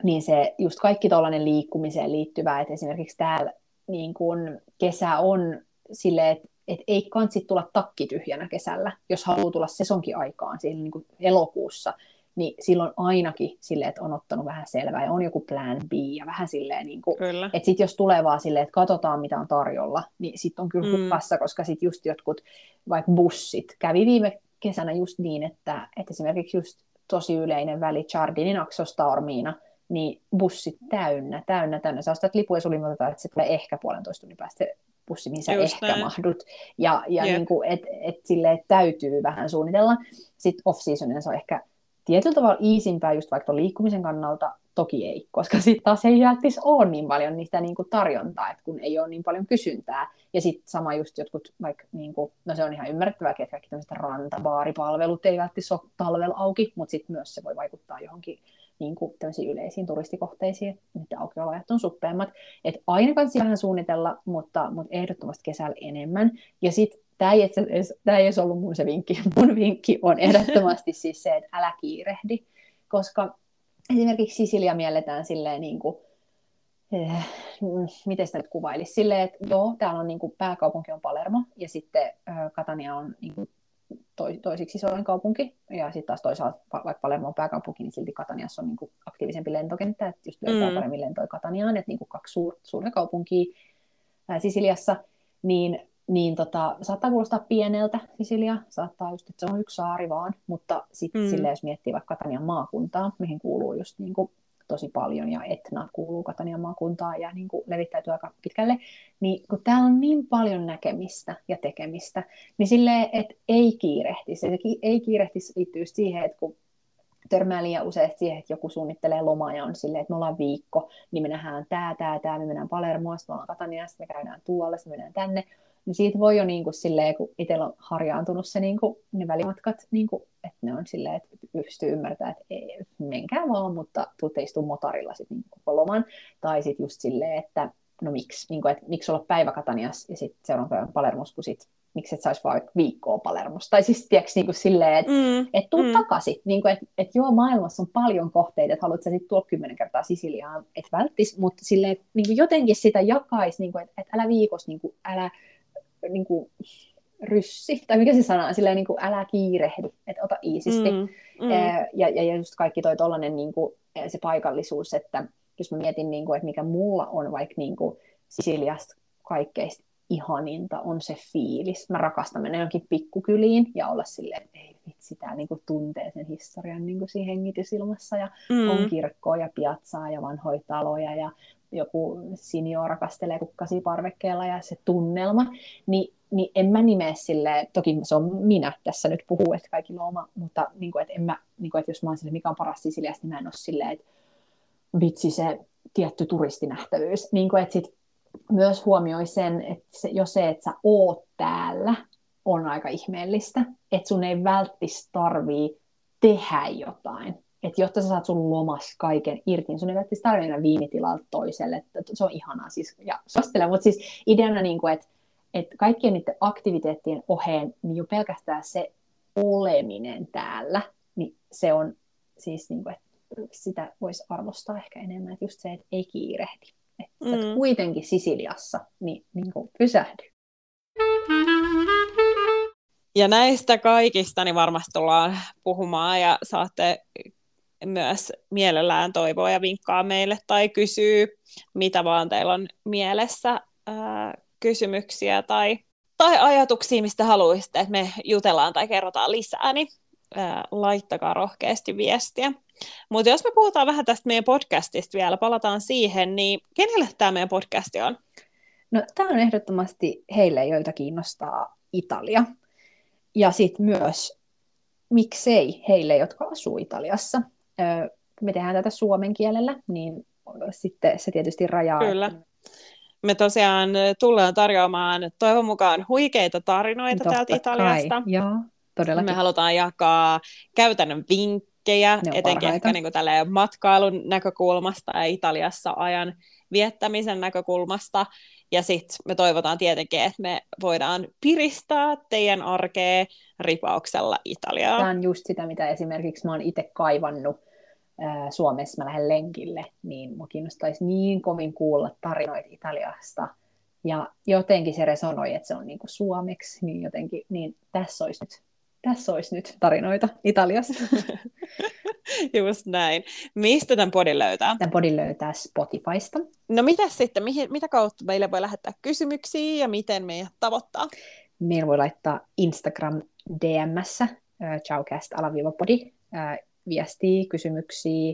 [SPEAKER 1] niin se just kaikki tuollainen liikkumiseen liittyvä, että esimerkiksi täällä niin kuin kesä on silleen, että et ei kansi tulla takki tyhjänä kesällä, jos haluaa tulla sesonkin aikaan, siinä niin kuin elokuussa, niin silloin ainakin silleen, että on ottanut vähän selvää ja on joku plan B ja vähän silleen, niin kuin, että sitten jos tulee vaan silleen, että katsotaan mitä on tarjolla, niin sitten on kyllä mm. hukassa, koska sitten just jotkut vaikka bussit kävi viime kesänä just niin, että, että esimerkiksi just tosi yleinen väli Chardinin Aksosta Ormiina, niin bussit täynnä, täynnä, täynnä. Sä ostat lipun ja sulla että se tulee ehkä puolentoista tunnin päästä bussi, mihin sä Just ehkä näin. mahdut. Ja, ja yep. niin kuin, et, et sille täytyy vähän suunnitella. Sitten off-seasonina se on ehkä tietyllä tavalla iisimpää just vaikka liikkumisen kannalta, toki ei, koska sitten taas ei välttis ole niin paljon niistä niin kuin tarjontaa, että kun ei ole niin paljon kysyntää. Ja sitten sama just jotkut, vaikka, niin kuin, no se on ihan ymmärrettävää, että kaikki tämmöiset rantabaaripalvelut ei välttämättä ole talvella auki, mutta sitten myös se voi vaikuttaa johonkin niin kuin yleisiin turistikohteisiin, että aukioloajat on suppeammat. Et aina kannattaa vähän suunnitella, mutta, mutta ehdottomasti kesällä enemmän. Ja sitten tämä ei, tämä ei olisi ollut mun se vinkki. Mun vinkki on ehdottomasti siis se, että älä kiirehdi, koska esimerkiksi Sisilia mielletään silleen niin kuin, eh, miten sitä nyt kuvailisi, silleen, että joo, täällä on niin kuin, pääkaupunki on Palermo, ja sitten äh, Katania on niin kuin, toisiksi isoin kaupunki, ja sitten taas toisaalta, vaikka Palermo on pääkaupunki, niin silti Kataniassa on niin kuin aktiivisempi lentokenttä, että just löytää mm. paremmin lentoja Kataniaan, että niin kuin kaksi suur, suurta kaupunkia ää, Sisiliassa, niin, niin tota, saattaa kuulostaa pieneltä Sisilia, saattaa just, että se on yksi saari vaan, mutta sitten mm. silleen, jos miettii vaikka Katanian maakuntaa, mihin kuuluu just niin kuin tosi paljon ja Etna kuuluu Katanian maakuntaan ja niin kuin levittäytyy aika pitkälle, niin kun täällä on niin paljon näkemistä ja tekemistä, niin silleen, että ei kiirehtisi. Se ei kiirehtisi liittyy siihen, että kun törmää liian useasti siihen, että joku suunnittelee lomaa ja on silleen, että me ollaan viikko, niin me nähdään tää, tää, tää, me mennään Palermoa, me ollaan Kataniassa, me käydään tuolla, me mennään tänne, niin siitä voi jo niin kuin silleen, kun itsellä on harjaantunut se niin kuin, ne välimatkat, niin kuin, että ne on silleen, että pystyy ymmärtämään, että ei, menkää vaan, mutta tuutte istua motorilla sitten niin koko loman. Tai sitten just silleen, että no miksi, niin kuin, että miksi olla päivä Katanias ja sitten seuraavan päivän Palermos, kun sit, miksi et saisi vaikka viikkoa Palermosta. Tai siis tiedätkö, niin kuin silleen, että mm, et tuu mm. takaisin. Niin kuin, että et joo, maailmassa on paljon kohteita, että haluat sä sitten tuoda kymmenen kertaa Sisiliaan, et välttis, mutta silleen, niin kuin jotenkin sitä jakaisi, niin kuin, että et älä viikossa, niin kuin, älä niin kuin, ryssi, tai mikä se sana on, silleen niin kuin, älä kiirehdi, että ota iisisti. Mm, mm. Ja, ja just kaikki toi tollanen, niin kuin, se paikallisuus, että jos mä mietin, niin kuin, että mikä mulla on vaikka niin kuin, Sisiliasta kaikkeista ihaninta on se fiilis. Mä rakastan mennä johonkin pikkukyliin ja olla silleen, että ei vitsi, tää niin tuntee sen historian niin siinä hengitysilmassa ja mm. on kirkkoa ja piazzaa ja vanhoja taloja ja joku sinio rakastelee kukkasi parvekkeella ja se tunnelma, niin, niin en mä nimeä sille, toki se on minä tässä nyt puhuu, että kaikilla on oma, mutta niin kuin, että, en mä, niin kuin, että jos mä oon sille, mikä on paras Sisiliasta, niin mä en ole silleen, että vitsi se tietty turistinähtävyys. Niin kuin, että sit myös huomioi sen, että se, jo se, että sä oot täällä, on aika ihmeellistä. Että sun ei välttis tarvii tehdä jotain. Että jotta sä saat sun lomas kaiken irti, niin sun ei välttis tarvii mennä viinitilalta toiselle. Että se on ihanaa siis. Ja suosittelen, mutta siis ideana, niin kuin, että, että kaikkien niiden aktiviteettien oheen, niin jo pelkästään se oleminen täällä, niin se on siis, niin kuin, että sitä voisi arvostaa ehkä enemmän, että just se, että ei kiirehdi. Että mm. kuitenkin Sisiliassa, niin, niin kuin pysähdy.
[SPEAKER 2] Ja näistä kaikista niin varmasti tullaan puhumaan ja saatte myös mielellään toivoa ja vinkkaa meille tai kysyy, mitä vaan teillä on mielessä ää, kysymyksiä tai, tai ajatuksia, mistä haluaisitte, että me jutellaan tai kerrotaan lisää, niin ää, laittakaa rohkeasti viestiä. Mutta jos me puhutaan vähän tästä meidän podcastista vielä, palataan siihen, niin kenelle tämä meidän podcasti on?
[SPEAKER 1] No tämä on ehdottomasti heille, joita kiinnostaa Italia. Ja sitten myös, miksei heille, jotka asuu Italiassa. Me tehdään tätä suomen kielellä, niin sitten se tietysti rajaa.
[SPEAKER 2] Kyllä. Me tosiaan tullaan tarjoamaan toivon mukaan huikeita tarinoita Totta täältä Italiasta.
[SPEAKER 1] Kai. Joo, todellakin.
[SPEAKER 2] Me halutaan jakaa käytännön vinkkejä, etenkin ehkä niin kuin matkailun näkökulmasta ja Italiassa ajan viettämisen näkökulmasta. Ja sitten me toivotaan tietenkin, että me voidaan piristää teidän arkea ripauksella Italiaa.
[SPEAKER 1] Tämä on just sitä, mitä esimerkiksi mä oon itse kaivannut Suomessa. Mä lähden lenkille, niin mua kiinnostaisi niin kovin kuulla tarinoita Italiasta. Ja jotenkin se resonoi, että se on niin kuin suomeksi, niin jotenkin, niin tässä olisi nyt tässä olisi nyt tarinoita Italiasta.
[SPEAKER 2] Just näin. Mistä tämän podin löytää?
[SPEAKER 1] Tämän podin löytää Spotifysta.
[SPEAKER 2] No mitä sitten, mihin, mitä kautta meille voi lähettää kysymyksiä ja miten meidät tavoittaa?
[SPEAKER 1] Meillä voi laittaa Instagram DMssä, äh, chowcast-podi, äh, viestiä, kysymyksiä,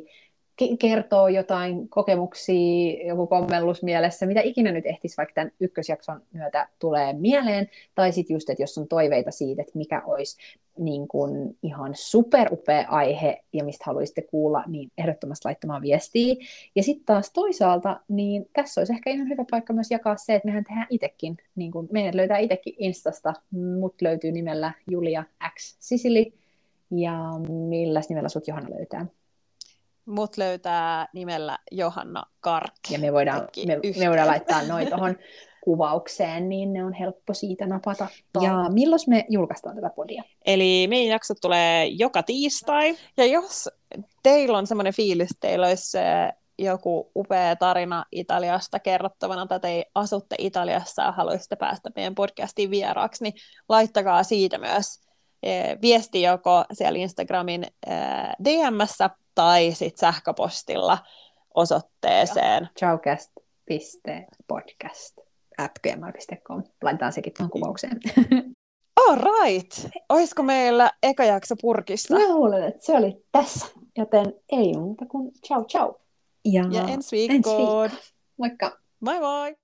[SPEAKER 1] kertoo jotain kokemuksia, joku kommellus mielessä, mitä ikinä nyt ehtisi vaikka tämän ykkösjakson myötä tulee mieleen, tai sitten just, että jos on toiveita siitä, että mikä olisi niin kuin ihan superupea aihe ja mistä haluaisitte kuulla, niin ehdottomasti laittamaan viestiä. Ja sitten taas toisaalta, niin tässä olisi ehkä ihan hyvä paikka myös jakaa se, että mehän tehdään itsekin, niin kuin meidät löytää itsekin Instasta, mut löytyy nimellä Julia X Sisili, ja millä nimellä sut Johanna löytää?
[SPEAKER 2] Mut löytää nimellä Johanna Kark.
[SPEAKER 1] Ja me voidaan, me, me voidaan laittaa noin tuohon kuvaukseen, niin ne on helppo siitä napata. Ja milloin me julkaistaan tätä podia?
[SPEAKER 2] Eli meidän jaksot tulee joka tiistai. Ja jos teillä on semmoinen fiilis, että teillä olisi joku upea tarina Italiasta kerrottavana, tai te asutte Italiassa ja haluaisitte päästä meidän podcastiin vieraaksi, niin laittakaa siitä myös viesti joko siellä Instagramin eh, DMssä tai sitten sähköpostilla osoitteeseen.
[SPEAKER 1] Chowcast.podcast at gmail.com. Laitetaan sekin tuohon kuvaukseen.
[SPEAKER 2] All right. Olisiko meillä eka jakso purkissa?
[SPEAKER 1] Mä luulen, että se oli tässä. Joten ei muuta kuin ciao ciao.
[SPEAKER 2] Ja, ja ensi viikkoon. Ensi viikko.
[SPEAKER 1] Moikka.
[SPEAKER 2] Moi moi.